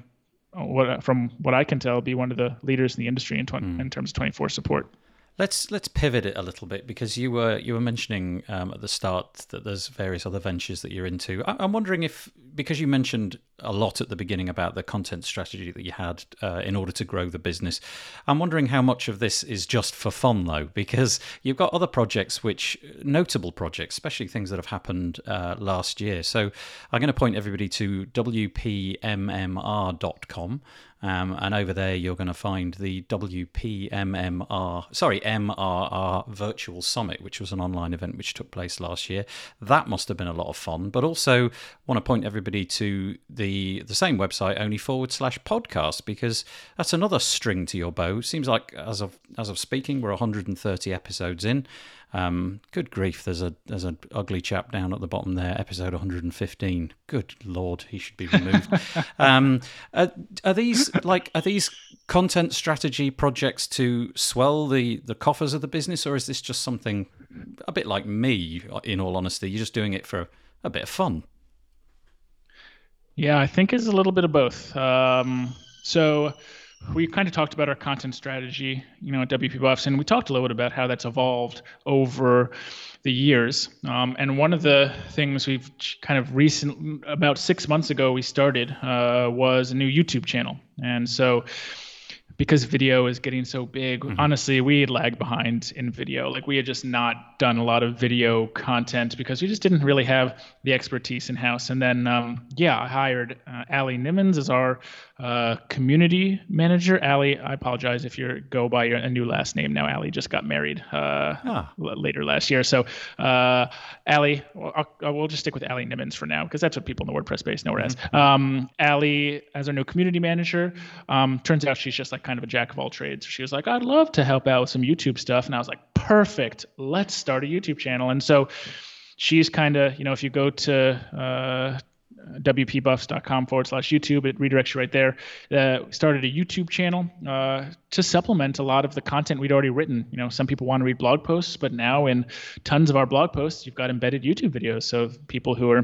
what from what I can tell, be one of the leaders in the industry in 20, in terms of 24 support. Let's let's pivot it a little bit because you were you were mentioning um, at the start that there's various other ventures that you're into. I, I'm wondering if because you mentioned a lot at the beginning about the content strategy that you had uh, in order to grow the business. I'm wondering how much of this is just for fun though, because you've got other projects which notable projects, especially things that have happened uh, last year. So I'm going to point everybody to wpmmr.com. Um, and over there, you're going to find the WPMMR, sorry, MRR Virtual Summit, which was an online event which took place last year. That must have been a lot of fun. But also, want to point everybody to the the same website, only forward slash podcast, because that's another string to your bow. Seems like as of as of speaking, we're 130 episodes in. Um, good grief, there's a there's an ugly chap down at the bottom there, episode 115. Good lord, he should be removed. um, are, are these like are these content strategy projects to swell the the coffers of the business, or is this just something a bit like me? In all honesty, you're just doing it for a bit of fun. Yeah, I think it's a little bit of both. Um, so we kind of talked about our content strategy, you know, at WP Buffs, and we talked a little bit about how that's evolved over the years. Um, and one of the things we've kind of recent, about six months ago, we started uh, was a new YouTube channel. And so because video is getting so big, mm-hmm. honestly, we lag behind in video. Like we had just not done a lot of video content because we just didn't really have the expertise in house. And then, um, yeah, I hired uh, Ali Nimmons as our uh, community manager. Ali, I apologize if you go by your, a new last name now. Ali just got married uh, ah. l- later last year. So, uh, Ali, I'll, we'll just stick with Ali Nimmons for now because that's what people in the WordPress space know her mm-hmm. as. Um, Ali, as our new community manager, um, turns out she's just like kind of a jack of all trades. She was like, I'd love to help out with some YouTube stuff. And I was like, perfect. Let's start a YouTube channel. And so she's kind of, you know, if you go to uh, wpbuffs.com forward slash YouTube. It redirects you right there. Uh, started a YouTube channel uh, to supplement a lot of the content we'd already written. You know, some people want to read blog posts, but now in tons of our blog posts, you've got embedded YouTube videos. So people who are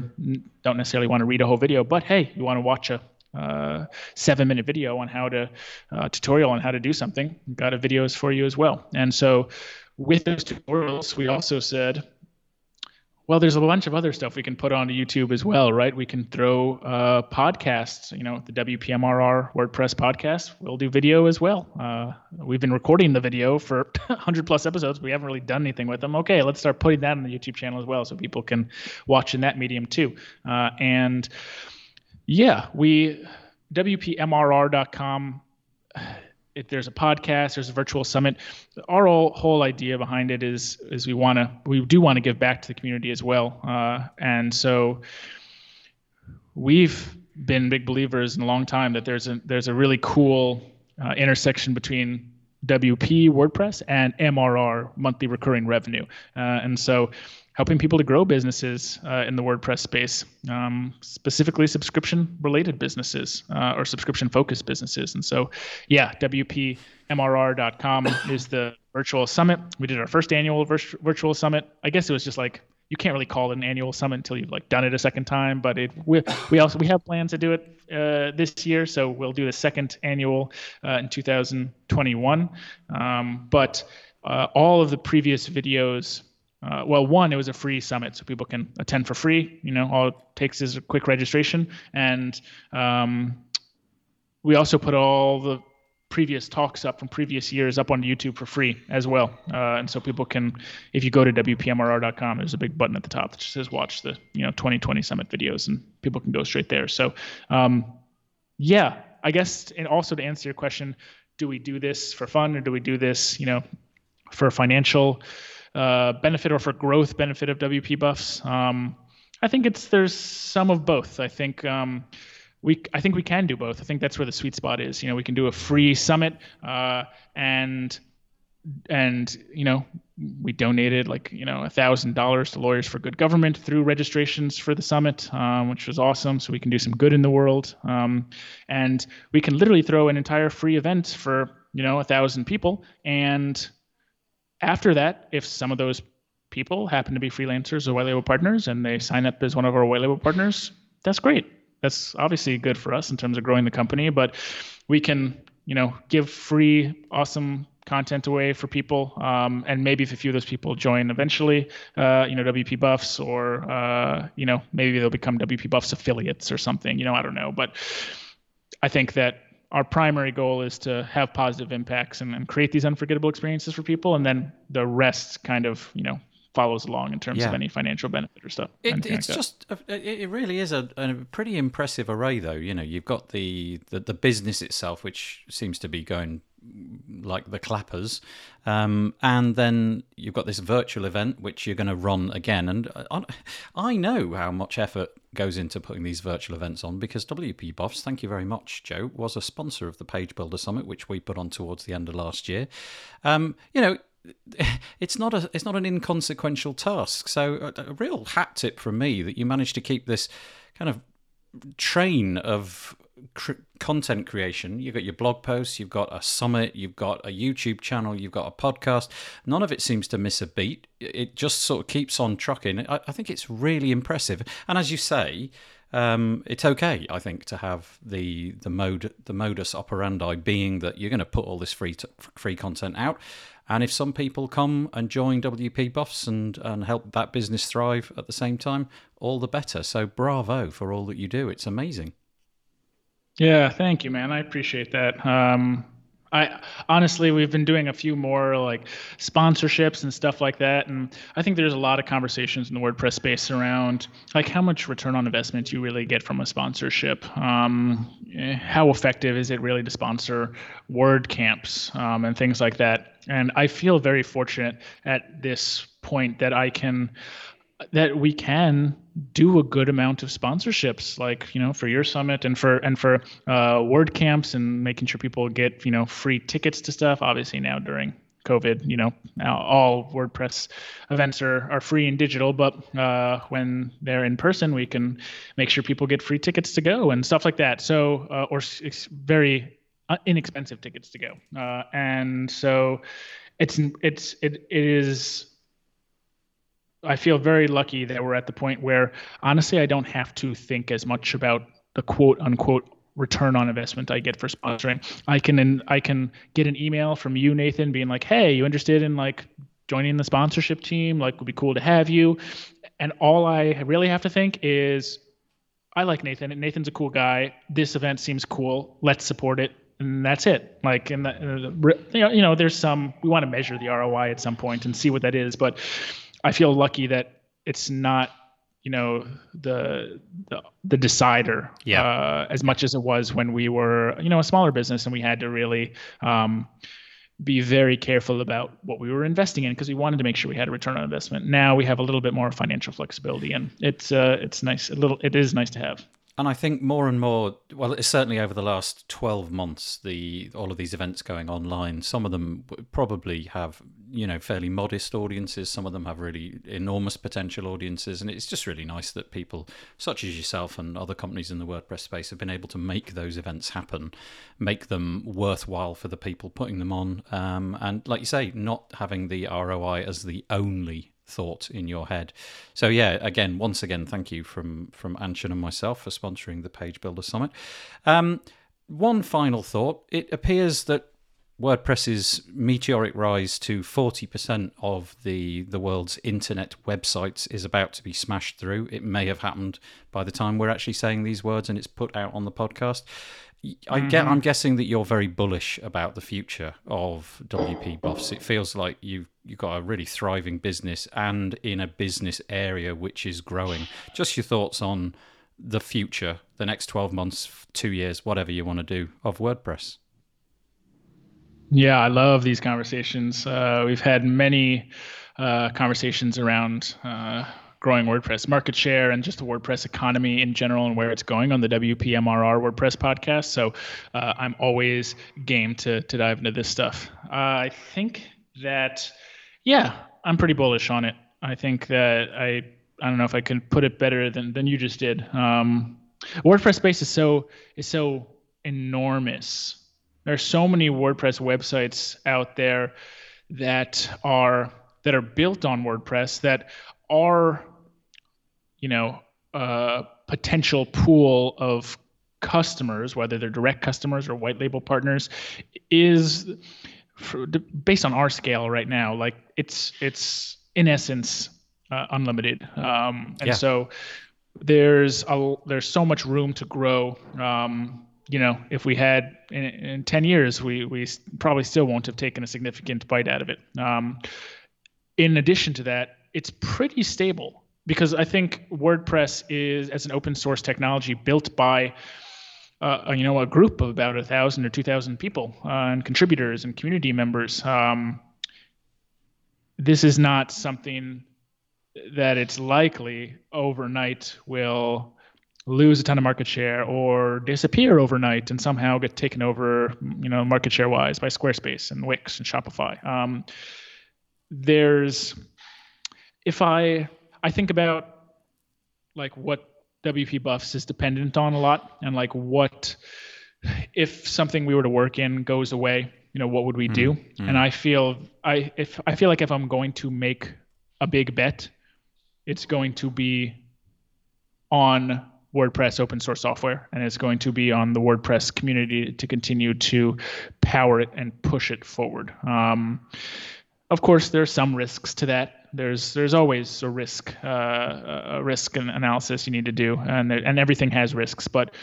don't necessarily want to read a whole video, but hey, you want to watch a uh, seven minute video on how to uh, tutorial on how to do something. We've got a videos for you as well. And so with those tutorials, we also said, well, there's a bunch of other stuff we can put onto YouTube as well, right? We can throw uh, podcasts, you know, the WPMRR WordPress podcast. We'll do video as well. Uh, we've been recording the video for 100 plus episodes. We haven't really done anything with them. Okay, let's start putting that on the YouTube channel as well so people can watch in that medium too. Uh, and yeah, we WPMRR.com. If there's a podcast, there's a virtual summit. Our whole, idea behind it is is we want to we do want to give back to the community as well, uh, and so we've been big believers in a long time that there's a there's a really cool uh, intersection between WP WordPress and MRR monthly recurring revenue, uh, and so helping people to grow businesses uh, in the WordPress space, um, specifically subscription related businesses uh, or subscription focused businesses. And so, yeah, WPMRR.com is the virtual summit. We did our first annual vir- virtual summit. I guess it was just like you can't really call it an annual summit until you've like done it a second time. But it we, we also we have plans to do it uh, this year, so we'll do the second annual uh, in 2021. Um, but uh, all of the previous videos uh, well, one, it was a free summit, so people can attend for free. You know, all it takes is a quick registration, and um, we also put all the previous talks up from previous years up on YouTube for free as well. Uh, and so people can, if you go to wpmrr.com, there's a big button at the top that just says watch the you know 2020 summit videos, and people can go straight there. So, um, yeah, I guess, and also to answer your question, do we do this for fun or do we do this, you know, for financial? Uh, benefit or for growth benefit of WP buffs. Um, I think it's there's some of both. I think um, we I think we can do both. I think that's where the sweet spot is. You know, we can do a free summit uh, and and you know we donated like you know a thousand dollars to lawyers for good government through registrations for the summit um, which was awesome so we can do some good in the world um, and we can literally throw an entire free event for you know a thousand people and after that, if some of those people happen to be freelancers or white label partners and they sign up as one of our white label partners, that's great. That's obviously good for us in terms of growing the company, but we can, you know, give free, awesome content away for people. Um, and maybe if a few of those people join eventually, uh, you know, WP Buffs or, uh, you know, maybe they'll become WP Buffs affiliates or something, you know, I don't know. But I think that our primary goal is to have positive impacts and, and create these unforgettable experiences for people, and then the rest kind of you know follows along in terms yeah. of any financial benefit or stuff. It, it's like just uh, it really is a, a, pretty impressive array, though. You know, you've got the, the, the business itself, which seems to be going like the clappers, um, and then you've got this virtual event which you're going to run again. And uh, I know how much effort goes into putting these virtual events on because WP Buffs, thank you very much, Joe, was a sponsor of the Page Builder Summit, which we put on towards the end of last year. Um, you know, it's not a it's not an inconsequential task. So a, a real hat tip from me that you managed to keep this kind of train of cr- content creation. You've got your blog posts, you've got a summit, you've got a YouTube channel, you've got a podcast. None of it seems to miss a beat. It just sort of keeps on trucking. I, I think it's really impressive. And as you say, um, it's okay, I think, to have the the mode the modus operandi being that you're going to put all this free t- free content out, and if some people come and join WP Buffs and and help that business thrive at the same time, all the better. So bravo for all that you do. It's amazing. Yeah, thank you, man. I appreciate that. Um, I honestly, we've been doing a few more like sponsorships and stuff like that, and I think there's a lot of conversations in the WordPress space around like how much return on investment you really get from a sponsorship. Um, how effective is it really to sponsor WordCamps um, and things like that? And I feel very fortunate at this point that I can that we can do a good amount of sponsorships like you know for your summit and for and for uh, WordCamps and making sure people get you know free tickets to stuff. Obviously now during covid you know now all wordpress events are, are free and digital but uh, when they're in person we can make sure people get free tickets to go and stuff like that. So uh, or very uh, inexpensive tickets to go. Uh, and so it's it's it, it is I feel very lucky that we're at the point where honestly I don't have to think as much about the quote unquote return on investment I get for sponsoring. I can I can get an email from you Nathan being like, "Hey, you interested in like joining the sponsorship team? Like would be cool to have you." And all I really have to think is I like Nathan. Nathan's a cool guy. This event seems cool. Let's support it. And that's it. Like, and the, uh, you you know, there's some we want to measure the ROI at some point and see what that is. But I feel lucky that it's not you know the the, the decider yeah. uh, as much as it was when we were you know a smaller business and we had to really um, be very careful about what we were investing in because we wanted to make sure we had a return on investment. Now we have a little bit more financial flexibility and it's uh, it's nice a little it is nice to have. And I think more and more, well, certainly over the last twelve months, the all of these events going online. Some of them probably have, you know, fairly modest audiences. Some of them have really enormous potential audiences, and it's just really nice that people such as yourself and other companies in the WordPress space have been able to make those events happen, make them worthwhile for the people putting them on, um, and like you say, not having the ROI as the only thought in your head. So yeah, again, once again, thank you from from Anchen and myself for sponsoring the Page Builder Summit. Um, one final thought: it appears that WordPress's meteoric rise to 40% of the, the world's internet websites is about to be smashed through. It may have happened by the time we're actually saying these words and it's put out on the podcast. I get. Mm-hmm. I'm guessing that you're very bullish about the future of WP Buffs. It feels like you've you've got a really thriving business and in a business area which is growing. Just your thoughts on the future, the next 12 months, two years, whatever you want to do of WordPress. Yeah, I love these conversations. Uh, we've had many uh, conversations around. Uh, growing WordPress market share and just the WordPress economy in general and where it's going on the WPMRR WordPress podcast. So uh, I'm always game to to dive into this stuff. Uh, I think that yeah, I'm pretty bullish on it. I think that I I don't know if I can put it better than than you just did. Um, WordPress space is so is so enormous. There are so many WordPress websites out there that are that are built on WordPress that are you know, a potential pool of customers, whether they're direct customers or white label partners, is for, based on our scale right now. Like it's it's in essence uh, unlimited, um, and yeah. so there's a there's so much room to grow. Um, you know, if we had in, in 10 years, we we probably still won't have taken a significant bite out of it. Um, in addition to that, it's pretty stable because I think WordPress is as an open source technology built by uh, you know a group of about a thousand or two thousand people uh, and contributors and community members. Um, this is not something that it's likely overnight will lose a ton of market share or disappear overnight and somehow get taken over, you know, market share wise by Squarespace and Wix and Shopify. Um, there's if I I think about like what WP Buffs is dependent on a lot, and like what if something we were to work in goes away, you know, what would we do? Mm-hmm. And I feel I if I feel like if I'm going to make a big bet, it's going to be on WordPress open source software, and it's going to be on the WordPress community to continue to power it and push it forward. Um, of course, there are some risks to that there's there's always a risk uh, a risk analysis you need to do, and and everything has risks. But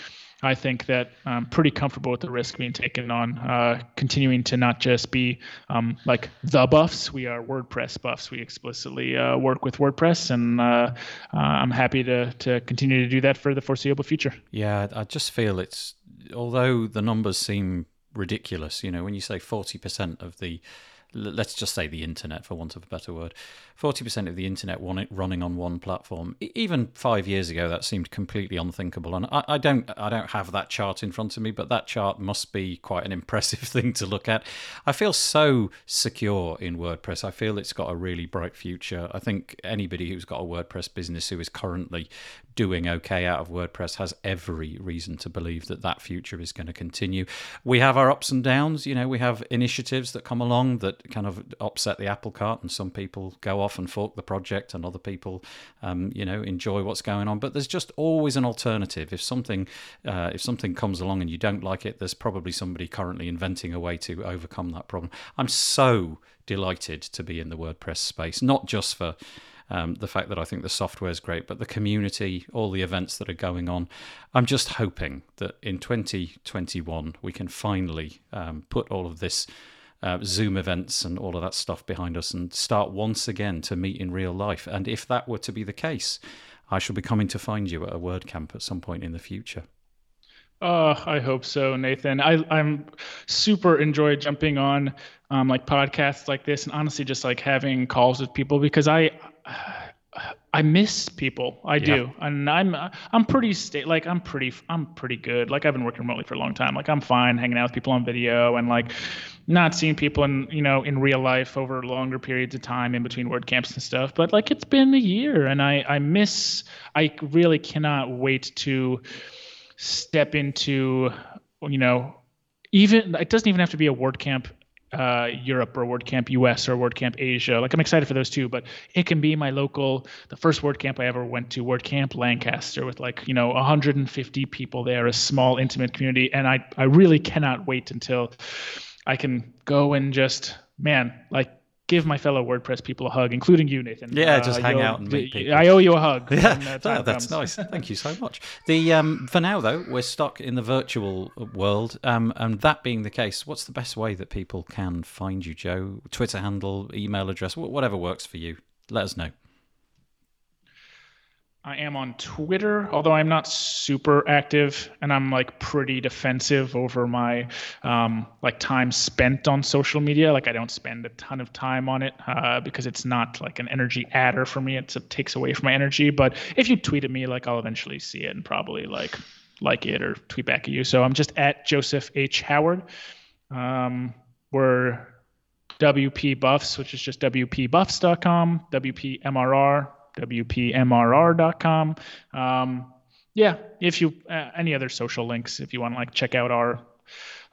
I think that I'm pretty comfortable with the risk being taken on uh, continuing to not just be um, like the buffs. We are WordPress buffs. We explicitly uh, work with WordPress, and uh, uh I'm happy to to continue to do that for the foreseeable future. Yeah, I just feel it's although the numbers seem ridiculous. You know, when you say 40% of the let's just say the internet for want of a better word. 40% of the internet running on one platform. Even five years ago that seemed completely unthinkable. And I, I, don't i don't have that chart in front of me but that chart must be quite an impressive thing to look at. I feel so secure in wordpress. I feel it's got a really bright future. I think anybody who's got a wordpress business who is currently doing okay out of WordPress has every reason to believe that that future is going to continue. We have our ups and downs. You know, we have initiatives that come along that kind of upset the apple cart, and some people go off and fork the project, and other people, um, you know, enjoy what's going on. But there's just always an alternative. If something, uh, if something comes along and you don't like it, there's probably somebody currently inventing a way to overcome that problem. I'm so delighted to be in the WordPress space, not just for um, the fact that I think the software is great, but the community, all the events that are going on. I'm just hoping that in 2021 we can finally um, put all of this. Uh, Zoom events and all of that stuff behind us and start once again to meet in real life. And if that were to be the case, I shall be coming to find you at a WordCamp at some point in the future. Oh, I hope so, Nathan. I, I'm super enjoy jumping on um, like podcasts like this, and honestly, just like having calls with people because I I miss people. I yeah. do, and I'm I'm pretty sta- like I'm pretty I'm pretty good. Like I've been working remotely for a long time. Like I'm fine hanging out with people on video and like not seeing people in you know in real life over longer periods of time in between WordCamps and stuff. But like it's been a year, and I I miss. I really cannot wait to step into you know even it doesn't even have to be a WordCamp uh, Europe or WordCamp US or WordCamp Asia. Like I'm excited for those too, but it can be my local. The first WordCamp I ever went to, WordCamp Lancaster, with like you know 150 people there, a small intimate community, and I I really cannot wait until I can go and just man like give my fellow WordPress people a hug, including you, Nathan. Yeah, uh, just hang out and meet people. I owe you a hug. Yeah, that, that's nice. Thank you so much. The um, for now though, we're stuck in the virtual world, um, and that being the case, what's the best way that people can find you, Joe? Twitter handle, email address, whatever works for you. Let us know. I am on Twitter, although I'm not super active, and I'm like pretty defensive over my um, like time spent on social media. Like I don't spend a ton of time on it uh, because it's not like an energy adder for me. It's, it takes away from my energy. But if you tweet at me, like I'll eventually see it and probably like like it or tweet back at you. So I'm just at Joseph H Howard. Um, we're WP Buffs, which is just WPBuffs.com, WPMRR wpmrr.com. Um, yeah, if you uh, any other social links, if you want to like check out our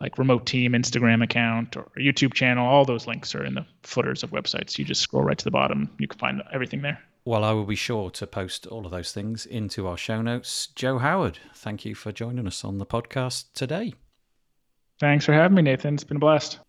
like remote team Instagram account or YouTube channel, all those links are in the footers of websites. You just scroll right to the bottom, you can find everything there. Well, I will be sure to post all of those things into our show notes. Joe Howard, thank you for joining us on the podcast today. Thanks for having me, Nathan. It's been a blast.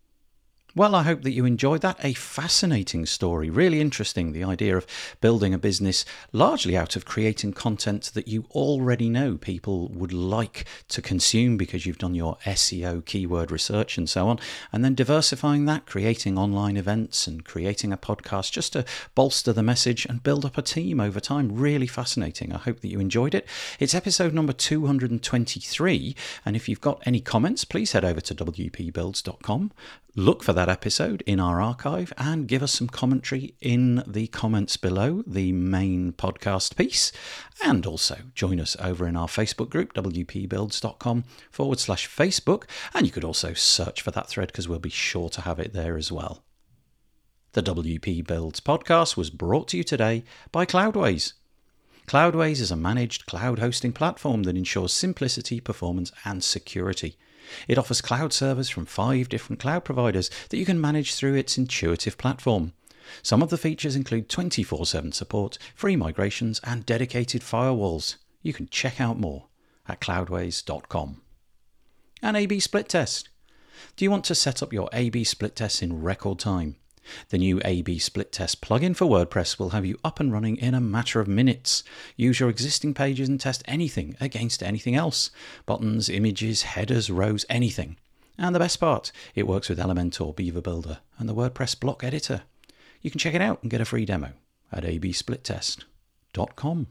Well, I hope that you enjoyed that. A fascinating story, really interesting. The idea of building a business largely out of creating content that you already know people would like to consume because you've done your SEO keyword research and so on, and then diversifying that, creating online events and creating a podcast just to bolster the message and build up a team over time. Really fascinating. I hope that you enjoyed it. It's episode number 223, and if you've got any comments, please head over to wpbuilds.com look for that episode in our archive and give us some commentary in the comments below the main podcast piece. And also join us over in our Facebook group, wpbuilds.com forward slash Facebook. And you could also search for that thread because we'll be sure to have it there as well. The WP Builds podcast was brought to you today by Cloudways. Cloudways is a managed cloud hosting platform that ensures simplicity, performance, and security. It offers cloud servers from five different cloud providers that you can manage through its intuitive platform. Some of the features include 24 7 support, free migrations, and dedicated firewalls. You can check out more at cloudways.com. An A B split test. Do you want to set up your A B split test in record time? The new A-B split test plugin for WordPress will have you up and running in a matter of minutes. Use your existing pages and test anything against anything else buttons, images, headers, rows, anything. And the best part, it works with Elementor, Beaver Builder, and the WordPress block editor. You can check it out and get a free demo at absplittest.com.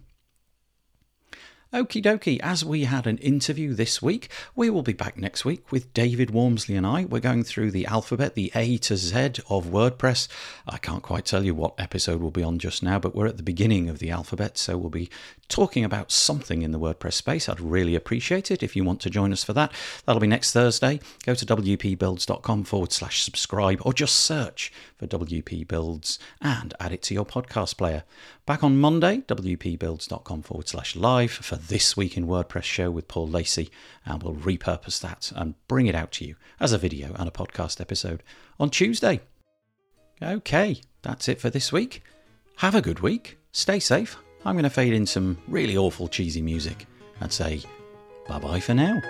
Okie dokie, as we had an interview this week, we will be back next week with David Waumsley and I. We're going through the alphabet, the A to Z of WordPress. I can't quite tell you what episode we'll be on just now, but we're at the beginning of the alphabet, so we'll be talking about something in the WordPress space. I'd really appreciate it if you want to join us for that. That'll be next Thursday. Go to wpbuilds.com forward slash subscribe or just search for WP Builds and add it to your podcast player. Back on Monday, wpbuilds.com forward slash live for this week in WordPress show with Paul Lacey, and we'll repurpose that and bring it out to you as a video and a podcast episode on Tuesday. Okay, that's it for this week. Have a good week. Stay safe. I'm going to fade in some really awful cheesy music and say bye bye for now.